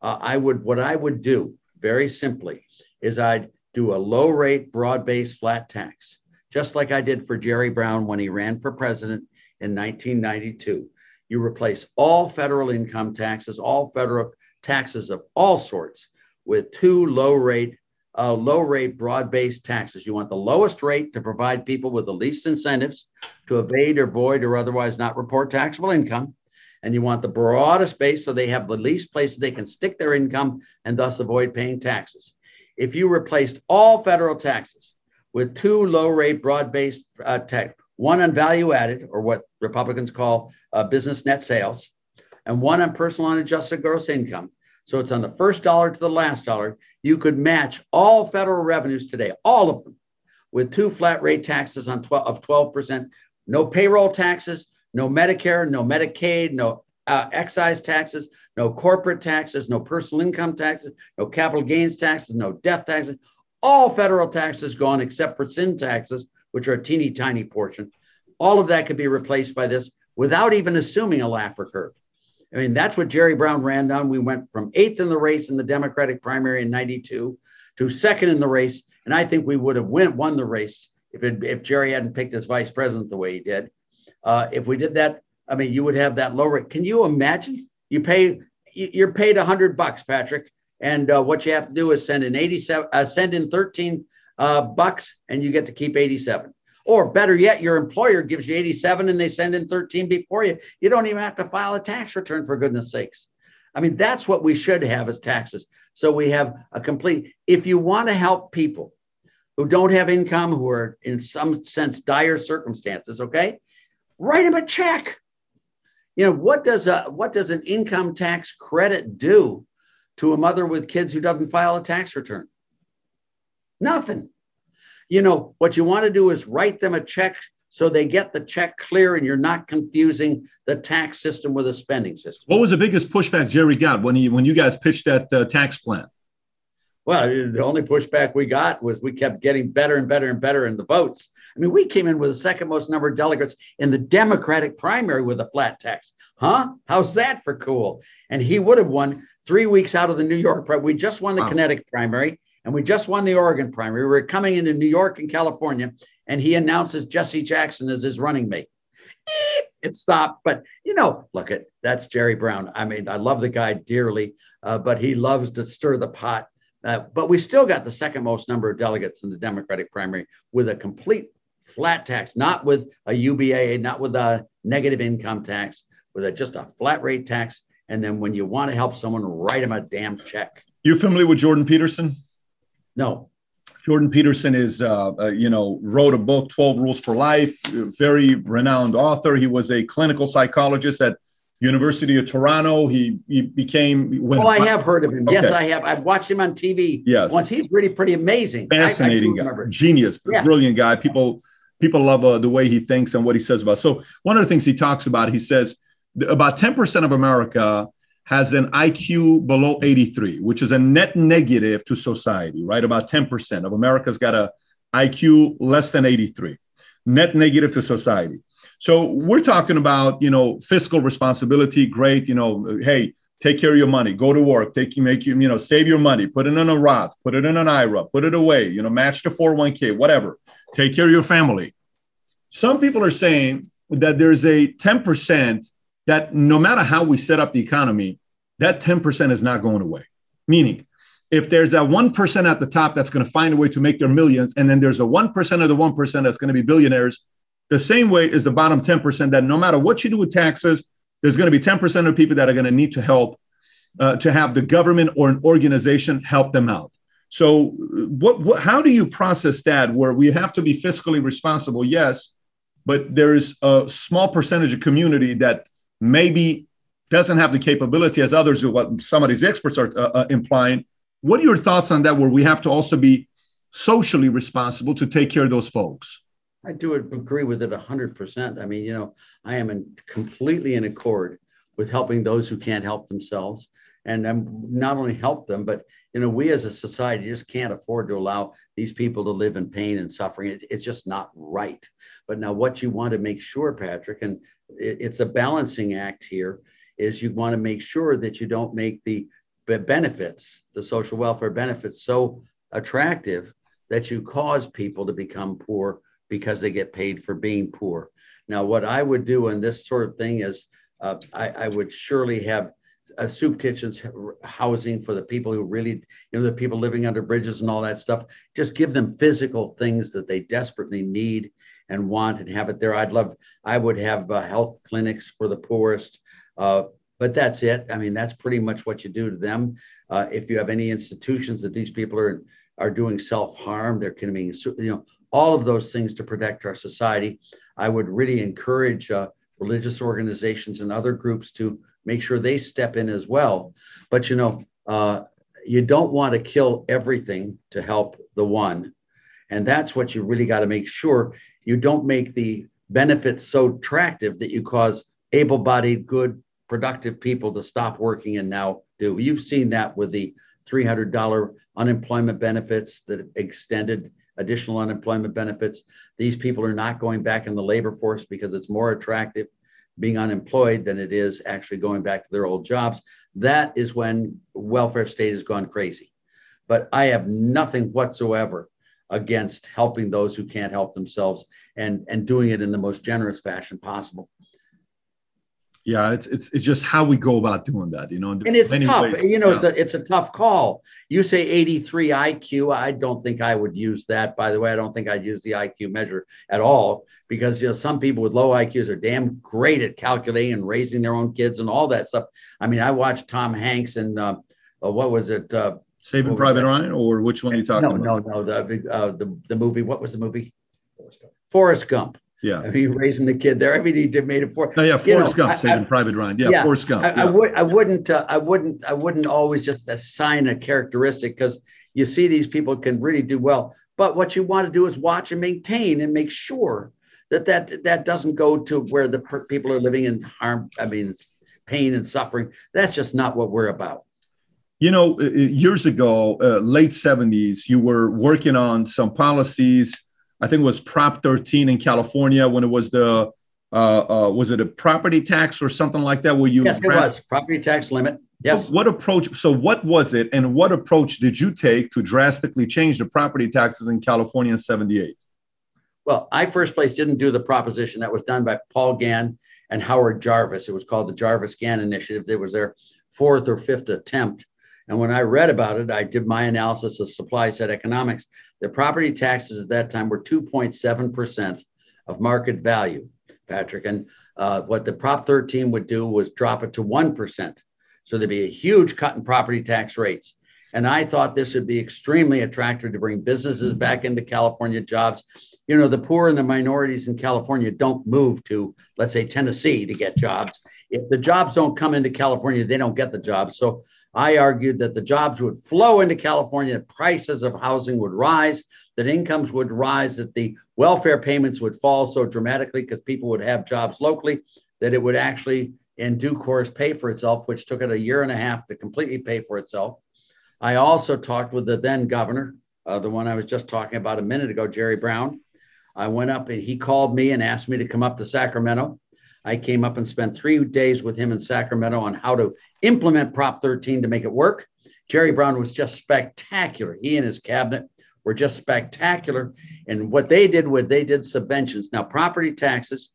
Uh, I would, what I would do very simply is I'd do a low rate, broad based flat tax, just like I did for Jerry Brown when he ran for president in 1992 you replace all federal income taxes, all federal taxes of all sorts with two low rate, uh, low rate broad based taxes. You want the lowest rate to provide people with the least incentives to evade or void or otherwise not report taxable income. And you want the broadest base so they have the least places they can stick their income and thus avoid paying taxes. If you replaced all federal taxes with two low rate broad based uh, tax, one on value added, or what Republicans call uh, business net sales, and one on personal unadjusted gross income. So it's on the first dollar to the last dollar. You could match all federal revenues today, all of them, with two flat rate taxes on 12 of 12%. No payroll taxes, no Medicare, no Medicaid, no uh, excise taxes, no corporate taxes, no personal income taxes, no capital gains taxes, no death taxes. All federal taxes gone except for sin taxes, which are a teeny tiny portion. All of that could be replaced by this without even assuming a Laffer curve. I mean, that's what Jerry Brown ran down. We went from eighth in the race in the Democratic primary in 92 to second in the race. And I think we would have won the race if, it, if Jerry hadn't picked his vice president the way he did. Uh, if we did that, I mean, you would have that low rate. Can you imagine? You pay, you're paid a hundred bucks, Patrick, and uh, what you have to do is send in 87, uh, send in 13 uh, bucks and you get to keep 87. Or better yet, your employer gives you 87 and they send in 13 before you. You don't even have to file a tax return for goodness sakes. I mean, that's what we should have as taxes. So we have a complete, if you want to help people who don't have income, who are in some sense dire circumstances, okay, write them a check. You know, what does a what does an income tax credit do to a mother with kids who doesn't file a tax return? Nothing. You know, what you want to do is write them a check so they get the check clear and you're not confusing the tax system with a spending system. What was the biggest pushback Jerry got when he when you guys pitched that uh, tax plan? Well, the only pushback we got was we kept getting better and better and better in the votes. I mean, we came in with the second most number of delegates in the Democratic primary with a flat tax. Huh? How's that for cool? And he would have won three weeks out of the New York primary. We just won the wow. Connecticut primary and we just won the Oregon primary. We are coming into New York and California, and he announces Jesse Jackson as his running mate. It stopped, but you know, look at that's Jerry Brown. I mean, I love the guy dearly, uh, but he loves to stir the pot. Uh, but we still got the second most number of delegates in the Democratic primary with a complete flat tax, not with a UBA, not with a negative income tax, with a, just a flat rate tax. And then when you want to help someone, write them a damn check. You familiar with Jordan Peterson? No. Jordan Peterson is, uh, uh, you know, wrote a book, 12 Rules for Life, very renowned author. He was a clinical psychologist at University of Toronto. He, he became. When, oh, I have heard of him. Okay. Yes, I have. I've watched him on TV yes. once. He's really pretty amazing. Fascinating I, I guy, genius, yeah. brilliant guy. People people love uh, the way he thinks and what he says about. So one of the things he talks about, he says about 10% of America has an IQ below 83, which is a net negative to society, right? About 10% of America's got a IQ less than 83, net negative to society. So we're talking about, you know, fiscal responsibility. Great, you know, hey, take care of your money, go to work, take you, make you, you know, save your money, put it in a Roth, put it in an IRA, put it away, you know, match the 401k, whatever. Take care of your family. Some people are saying that there's a 10% that no matter how we set up the economy, that 10% is not going away. Meaning, if there's a 1% at the top that's going to find a way to make their millions, and then there's a 1% of the 1% that's going to be billionaires, the same way is the bottom 10% that no matter what you do with taxes, there's going to be 10% of people that are going to need to help uh, to have the government or an organization help them out. So, what, what, how do you process that where we have to be fiscally responsible? Yes, but there's a small percentage of community that maybe doesn't have the capability as others do, what some of these experts are uh, uh, implying. What are your thoughts on that, where we have to also be socially responsible to take care of those folks? I do agree with it 100%. I mean, you know, I am in, completely in accord with helping those who can't help themselves and um, not only help them, but you know, we as a society just can't afford to allow these people to live in pain and suffering. It, it's just not right. But now, what you want to make sure, Patrick, and it, it's a balancing act here, is you want to make sure that you don't make the benefits, the social welfare benefits, so attractive that you cause people to become poor because they get paid for being poor. Now, what I would do in this sort of thing is uh, I, I would surely have uh, soup kitchens housing for the people who really you know the people living under bridges and all that stuff. Just give them physical things that they desperately need and want and have it there. I'd love i would have uh, health clinics for the poorest uh, but that's it. I mean that's pretty much what you do to them. Uh, if you have any institutions that these people are are doing self-harm they're committing you know all of those things to protect our society i would really encourage uh, religious organizations and other groups to make sure they step in as well. But you know, uh, you don't want to kill everything to help the one. And that's what you really got to make sure you don't make the benefits so attractive that you cause able bodied, good, productive people to stop working and now do. You've seen that with the $300 unemployment benefits that extended additional unemployment benefits. These people are not going back in the labor force because it's more attractive being unemployed than it is actually going back to their old jobs. That is when welfare state has gone crazy. But I have nothing whatsoever against helping those who can't help themselves and, and doing it in the most generous fashion possible yeah it's it's it's just how we go about doing that you know and it's tough ways. you know yeah. it's a it's a tough call. You say 83 iq i don't think i would use that. By the way i don't think i'd use the iq measure at all because you know some people with low iqs are damn great at calculating and raising their own kids and all that stuff. I mean i watched tom hanks and uh, uh, what was it uh, saving private ryan or which one are you talking no, about? no no the, uh, the the movie what was the movie? Forrest gump, forrest gump yeah. I mean, raising the kid there. I mean, he did made it for. Oh, yeah, Forrest you know, Gump, Saving Private Ryan. Yeah, yeah Forrest Gump. I, yeah. I, would, I wouldn't, uh, I wouldn't, I wouldn't always just assign a characteristic because you see these people can really do well. But what you want to do is watch and maintain and make sure that that that doesn't go to where the per- people are living in harm. I mean, pain and suffering. That's just not what we're about. You know, years ago, uh, late 70s, you were working on some policies I think it was Prop 13 in California when it was the uh, uh, was it a property tax or something like that? Where you yes, it was property tax limit. Yes. What, what, approach? So what was it, and what approach did you take to drastically change the property taxes in California in '78? Well, I first place didn't do the proposition that was done by Paul Gann and Howard Jarvis. It was called the Jarvis Gann Initiative. It was their fourth or fifth attempt and when I read about it, I did my analysis of supply side economics. The property taxes at that time were 2.7% of market value, Patrick. And uh, what the Prop 13 would do was drop it to 1%. So there'd be a huge cut in property tax rates. And I thought this would be extremely attractive to bring businesses back into California jobs. You know, the poor and the minorities in California don't move to, let's say, Tennessee to get jobs. If the jobs don't come into California, they don't get the jobs. So I argued that the jobs would flow into California, prices of housing would rise, that incomes would rise, that the welfare payments would fall so dramatically because people would have jobs locally, that it would actually in due course pay for itself, which took it a year and a half to completely pay for itself. I also talked with the then governor, uh, the one I was just talking about a minute ago, Jerry Brown. I went up and he called me and asked me to come up to Sacramento. I came up and spent three days with him in Sacramento on how to implement Prop 13 to make it work. Jerry Brown was just spectacular. He and his cabinet were just spectacular. And what they did was they did subventions. Now, property taxes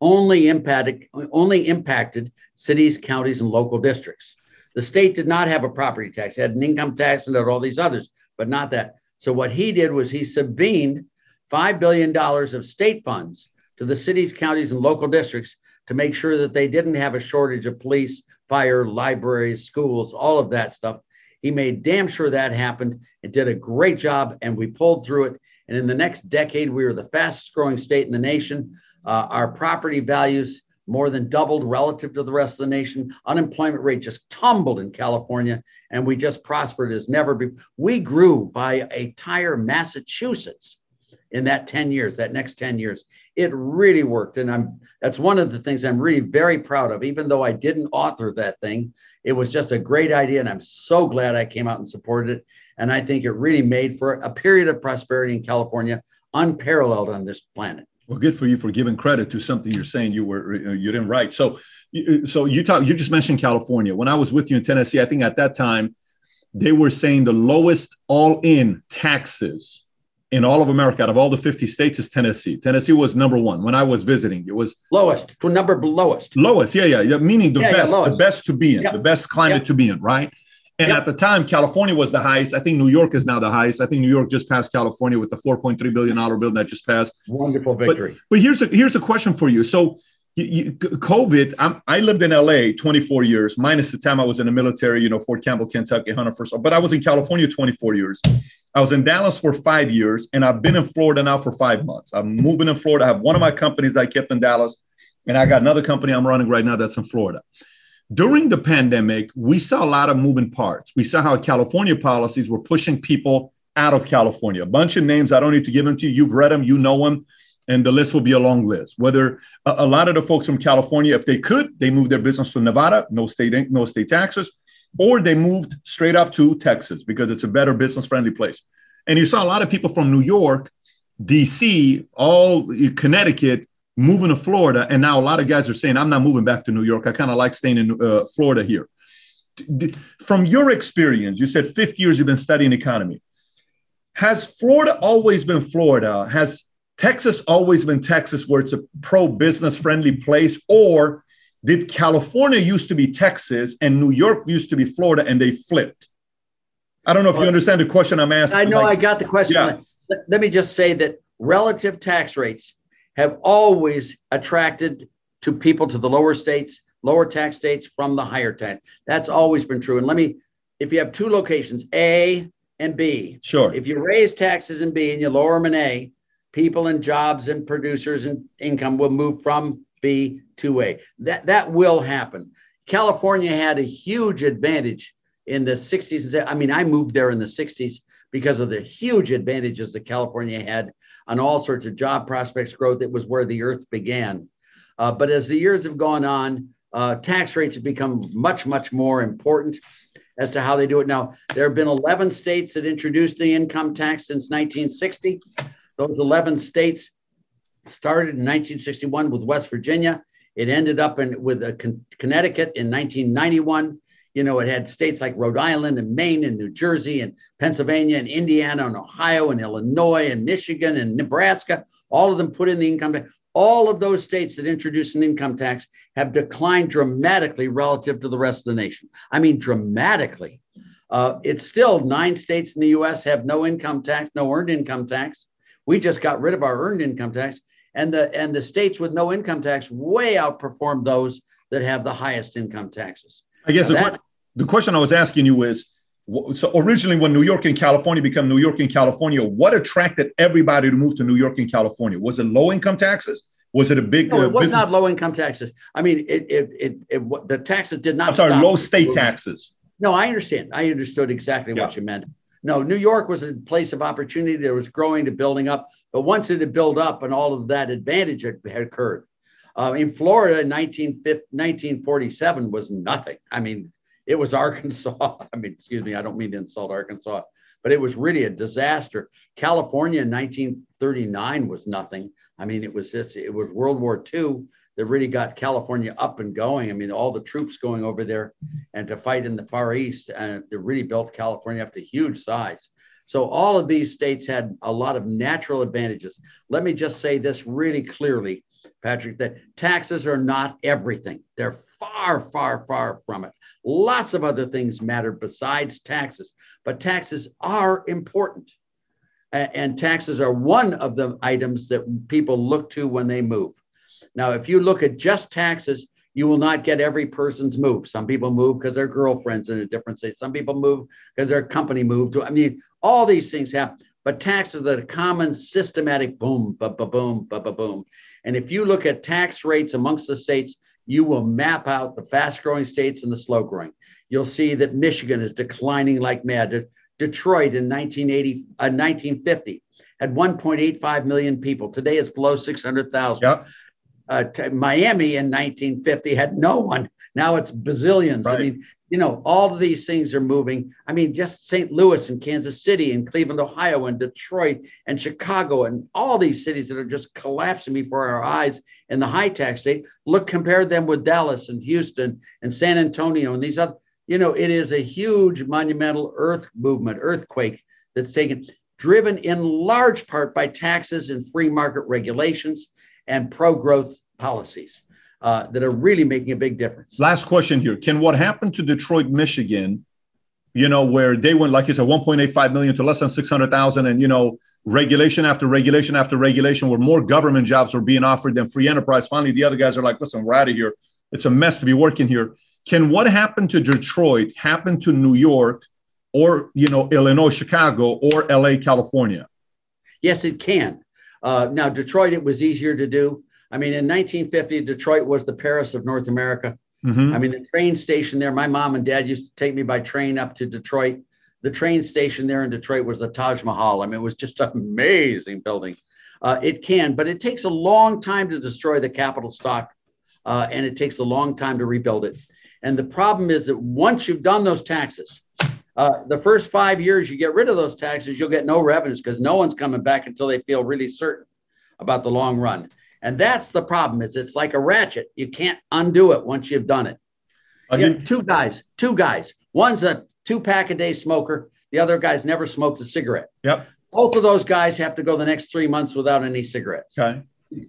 only impacted only impacted cities, counties, and local districts. The state did not have a property tax; it had an income tax and had all these others, but not that. So what he did was he subvened five billion dollars of state funds to the cities, counties, and local districts to make sure that they didn't have a shortage of police, fire, libraries, schools, all of that stuff. He made damn sure that happened and did a great job, and we pulled through it. And in the next decade, we were the fastest growing state in the nation. Uh, our property values more than doubled relative to the rest of the nation. Unemployment rate just tumbled in California, and we just prospered as never before. We grew by a entire Massachusetts in that 10 years, that next 10 years. It really worked. And I'm that's one of the things I'm really very proud of, even though I didn't author that thing. It was just a great idea. And I'm so glad I came out and supported it. And I think it really made for a period of prosperity in California unparalleled on this planet. Well, good for you for giving credit to something you're saying you were uh, you didn't write. So, so you talk. You just mentioned California. When I was with you in Tennessee, I think at that time they were saying the lowest all-in taxes in all of America, out of all the 50 states, is Tennessee. Tennessee was number one when I was visiting. It was lowest, number lowest. Lowest, yeah, yeah, yeah. Meaning the yeah, best, yeah, the best to be in, yep. the best climate yep. to be in, right? And yep. at the time, California was the highest. I think New York is now the highest. I think New York just passed California with the 4.3 billion dollar bill that just passed. Wonderful victory. But, but here's a here's a question for you. So you, you, COVID, I'm, i lived in LA 24 years, minus the time I was in the military, you know, Fort Campbell, Kentucky, Hunter first. But I was in California 24 years. I was in Dallas for five years, and I've been in Florida now for five months. I'm moving in Florida. I have one of my companies I kept in Dallas, and I got another company I'm running right now that's in Florida. During the pandemic, we saw a lot of moving parts. We saw how California policies were pushing people out of California. A bunch of names, I don't need to give them to you. You've read them, you know them and the list will be a long list. Whether a, a, lot of the folks from California, if they could, they moved their business to Nevada, no state, no state taxes, or they moved straight up to Texas because it's a better business friendly place. And you saw a lot of people from New York, DC, all Connecticut, moving to Florida, and now a lot of guys are saying, "I'm not moving back to New York. I kind of like staying in uh, Florida here." From your experience, you said 50 years you've been studying economy. Has Florida always been Florida? Has Texas always been Texas where it's a pro business friendly place? Or did California used to be Texas and New York used to be Florida and they flipped? I don't know if well, you understand the question I'm asking. I know like, I got the question. Yeah. Let, let me just say that relative tax rates have always attracted to people to the lower states, lower tax states from the higher tax. That's always been true. And let me, if you have two locations, A and B, sure. If you raise taxes in B and you lower them in A, people and jobs and producers and income will move from B to A. That that will happen. California had a huge advantage in the 60s. I mean, I moved there in the 60s because of the huge advantages that California had on all sorts of job prospects growth. It was where the earth began. Uh, but as the years have gone on, uh, tax rates have become much, much more important as to how they do it. Now, there have been 11 states that introduced the income tax since 1960. Those 11 states started in 1961 with West Virginia. It ended up in, with Con- Connecticut in 1991. You know, it had states like Rhode Island and Maine and New Jersey and Pennsylvania and Indiana and Ohio and Illinois and Michigan and Nebraska. All of them put in the income tax. All of those states that introduced an income tax have declined dramatically relative to the rest of the nation. I mean, dramatically. Uh, it's still nine states in the US have no income tax, no earned income tax. We just got rid of our earned income tax, and the and the states with no income tax way outperformed those that have the highest income taxes. I guess the, the question I was asking you is so originally when new york and california became new york and california what attracted everybody to move to new york and california? Was it low income taxes? Was it a big no, it uh, was business? not low income taxes. I mean it, it, it, it, the taxes did not i'm sorry low state taxes. No i understand. I understood exactly yeah. what you meant no, New York was a place of opportunity. There was growing to building up. But once it had built up and all of that advantage had, had occurred, Uh, in Florida in 1947 was nothing. I mean, it was Arkansas. I mean, excuse me, I don't mean to insult Arkansas, but it was really a disaster. California in 1939 was nothing. I mean, it was just, it was World War II that really got California up and going. I mean, all the troops going over there and to fight in the Far East, and it really built California up to huge size. So all of these states had a lot of natural advantages. Let me just say this really clearly, Patrick, that taxes are not everything. They're far, far, far from it. Lots of other things matter besides taxes, but taxes are important. And taxes are one of the items that people look to when they move. Now, if you look at just taxes, you will not get every person's move. Some people move because their girlfriend's in a different state. Some people move because their company moved. I mean, all these things happen. But taxes are the common systematic boom, ba ba boom, ba ba boom. And if you look at tax rates amongst the states, you will map out the fast growing states and the slow growing. You'll see that Michigan is declining like mad. Detroit in 1980, uh, 1950 had 1.85 million people. Today it's below 600,000. Yep uh, Miami in 1950 had no one. Now it's bazillions. Right. I mean, you know, all of these things are moving. I mean, just St. Louis and Kansas City and Cleveland, Ohio and Detroit and Chicago and all these cities that are just collapsing before our eyes in the high tax state. Look, compare them with Dallas and Houston and San Antonio and these other, you know, it is a huge monumental earth movement, earthquake that's taken, driven in large part by taxes and free market regulations and pro growth policies uh, that are really making a big difference. Last question here. Can what happened to Detroit, Michigan, you know, where they went, like you said, 1.85 million to less than 600,000 and, you know, regulation after regulation after regulation where more government jobs were being offered than free enterprise. Finally, the other guys are like, listen, we're out of here. It's a mess to be working here. Can what happened to Detroit happen to New York or, you know, Illinois, Chicago or LA, California? Yes, it can. Uh, now, Detroit, it was easier to do. I mean, in 1950, Detroit was the Paris of North America. Mm-hmm. I mean, the train station there, my mom and dad used to take me by train up to Detroit. The train station there in Detroit was the Taj Mahal. I mean, it was just an amazing building. Uh, it can, but it takes a long time to destroy the capital stock, uh, and it takes a long time to rebuild it. And the problem is that once you've done those taxes, uh, the first five years you get rid of those taxes, you'll get no revenues because no one's coming back until they feel really certain about the long run. And that's the problem. Is it's like a ratchet. You can't undo it once you've done it. You two guys, two guys. One's a two pack a day smoker. The other guy's never smoked a cigarette. Yep. Both of those guys have to go the next three months without any cigarettes. Okay.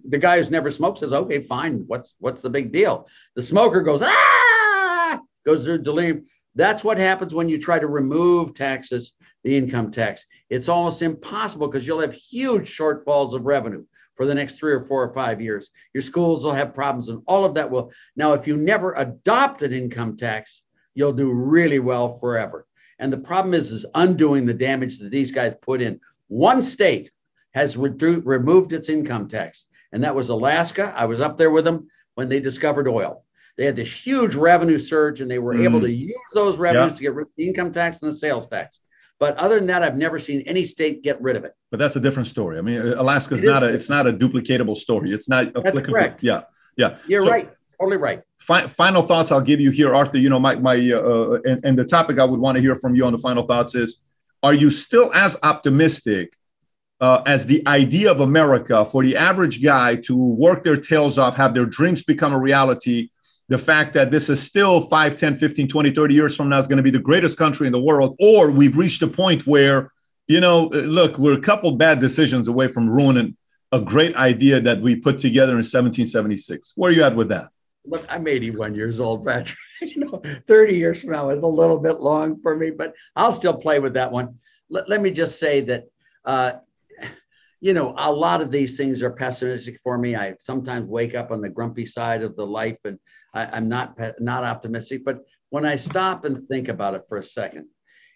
The guy who's never smoked says, "Okay, fine. What's what's the big deal?" The smoker goes, "Ah!" Goes through delirium. That's what happens when you try to remove taxes, the income tax. It's almost impossible because you'll have huge shortfalls of revenue for the next three or four or five years. Your schools will have problems, and all of that will. Now, if you never adopt an income tax, you'll do really well forever. And the problem is, is undoing the damage that these guys put in. One state has re- removed its income tax, and that was Alaska. I was up there with them when they discovered oil. They had this huge revenue surge, and they were mm. able to use those revenues to get rid of the income tax and the sales tax. But other than that, I've never seen any state get rid of it. But that's a different story. I mean, Alaska's it not a it's not a duplicatable story. It's not applicable. that's correct. Yeah, yeah. You're so, right. Totally right. Fi- final thoughts I'll give you here, Arthur. You know, my my uh, uh, and, and the topic I would want to hear from you on the final thoughts is: Are you still as optimistic uh, as the idea of America for the average guy to work their tails off, have their dreams become a reality, the fact that this is still 5, 10, 15, 20, 30 years from now is going to be the greatest country in the world, or we've reached a point where, you know, look, we're a couple bad decisions away from ruining a great idea that we put together in 1776. Where are you at with that? I'm 81 years old, Patrick. you know, 30 years from now is a little bit long for me, but I'll still play with that one. Let, let me just say that uh, you know, a lot of these things are pessimistic for me. I sometimes wake up on the grumpy side of the life, and I, am not not optimistic. But when I stop and think about it for a second,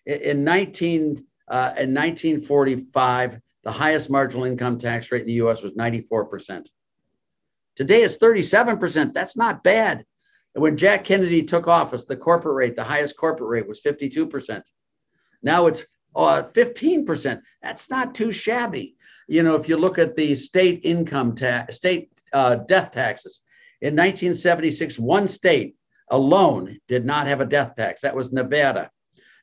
in 19 uh, in 1945, the highest marginal income tax rate in the U.S. was 94 percent. Today it's 37 percent. That's not bad. And When Jack Kennedy took office, the corporate rate, the highest corporate rate was 52 percent. Now it's uh, 15%. That's not too shabby. You know, if you look at the state income tax, state uh, death taxes, In 1976, one state alone did not have a death tax. That was Nevada.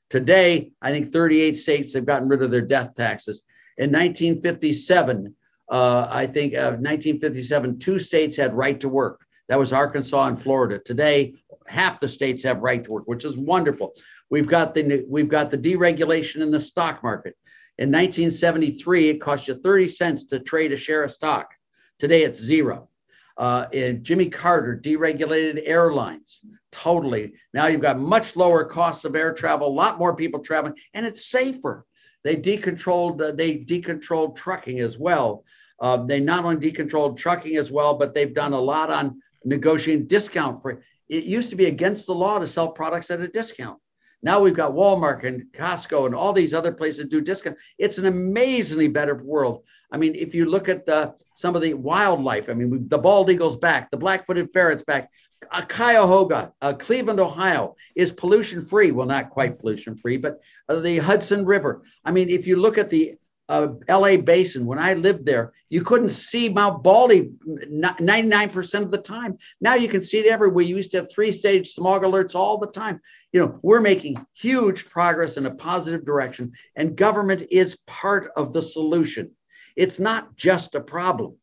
Today, I think 38 states have gotten rid of their death taxes. In 1957, uh, I think uh, 1957, two states had right to work. That was Arkansas and Florida. Today, half the states have right to work, which is wonderful. We've got the we've got the deregulation in the stock market. In 1973, it cost you 30 cents to trade a share of stock. Today, it's zero. Uh, and Jimmy Carter deregulated airlines totally. Now you've got much lower costs of air travel, a lot more people traveling, and it's safer. They decontrolled uh, they decontrolled trucking as well. Uh, they not only decontrolled trucking as well, but they've done a lot on negotiating discount for. It used to be against the law to sell products at a discount. Now we've got Walmart and Costco and all these other places that do discount. It's an amazingly better world. I mean, if you look at the, some of the wildlife, I mean, the bald eagle's back, the black-footed ferret's back. Uh, Cuyahoga, uh, Cleveland, Ohio, is pollution-free. Well, not quite pollution-free, but uh, the Hudson River. I mean, if you look at the uh, LA Basin, when I lived there, you couldn't see Mount Baldy 99% of the time. Now you can see it everywhere. You used to have three stage smog alerts all the time. You know, we're making huge progress in a positive direction, and government is part of the solution. It's not just a problem,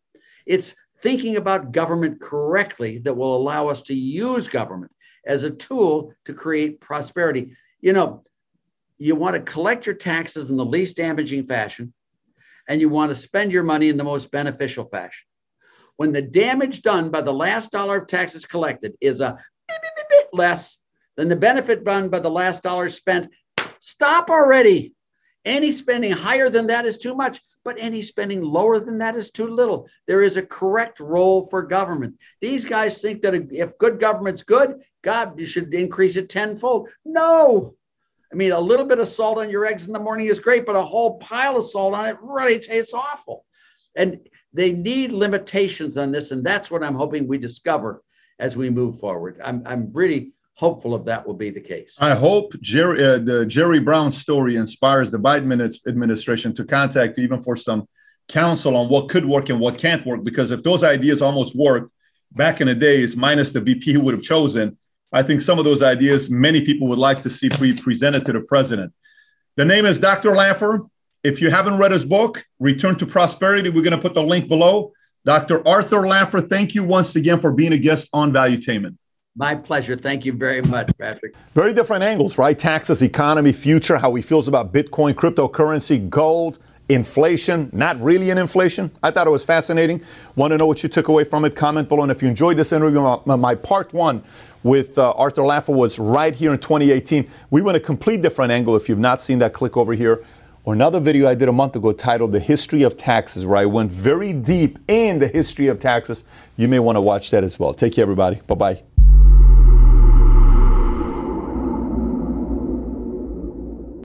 it's thinking about government correctly that will allow us to use government as a tool to create prosperity. You know, you want to collect your taxes in the least damaging fashion and you want to spend your money in the most beneficial fashion. When the damage done by the last dollar of taxes collected is a bit less than the benefit done by the last dollar spent, stop already. Any spending higher than that is too much, but any spending lower than that is too little. There is a correct role for government. These guys think that if good government's good, God, you should increase it tenfold. No, I mean, a little bit of salt on your eggs in the morning is great, but a whole pile of salt on it really tastes awful. And they need limitations on this. And that's what I'm hoping we discover as we move forward. I'm, I'm really hopeful of that will be the case. I hope Jerry, uh, the Jerry Brown story inspires the Biden administration to contact even for some counsel on what could work and what can't work. Because if those ideas almost worked back in the days, minus the VP who would have chosen, I think some of those ideas many people would like to see pre- presented to the president. The name is Dr. Laffer. If you haven't read his book, Return to Prosperity, we're going to put the link below. Dr. Arthur Laffer, thank you once again for being a guest on Valuetainment. My pleasure. Thank you very much, Patrick. Very different angles, right? Taxes, economy, future, how he feels about Bitcoin, cryptocurrency, gold, inflation, not really an inflation. I thought it was fascinating. Want to know what you took away from it? Comment below. And if you enjoyed this interview, my, my part one with uh, Arthur Laffer was right here in 2018. We went a complete different angle. If you've not seen that, click over here. Or another video I did a month ago titled The History of Taxes, where I went very deep in the history of taxes. You may want to watch that as well. Take care, everybody. Bye bye.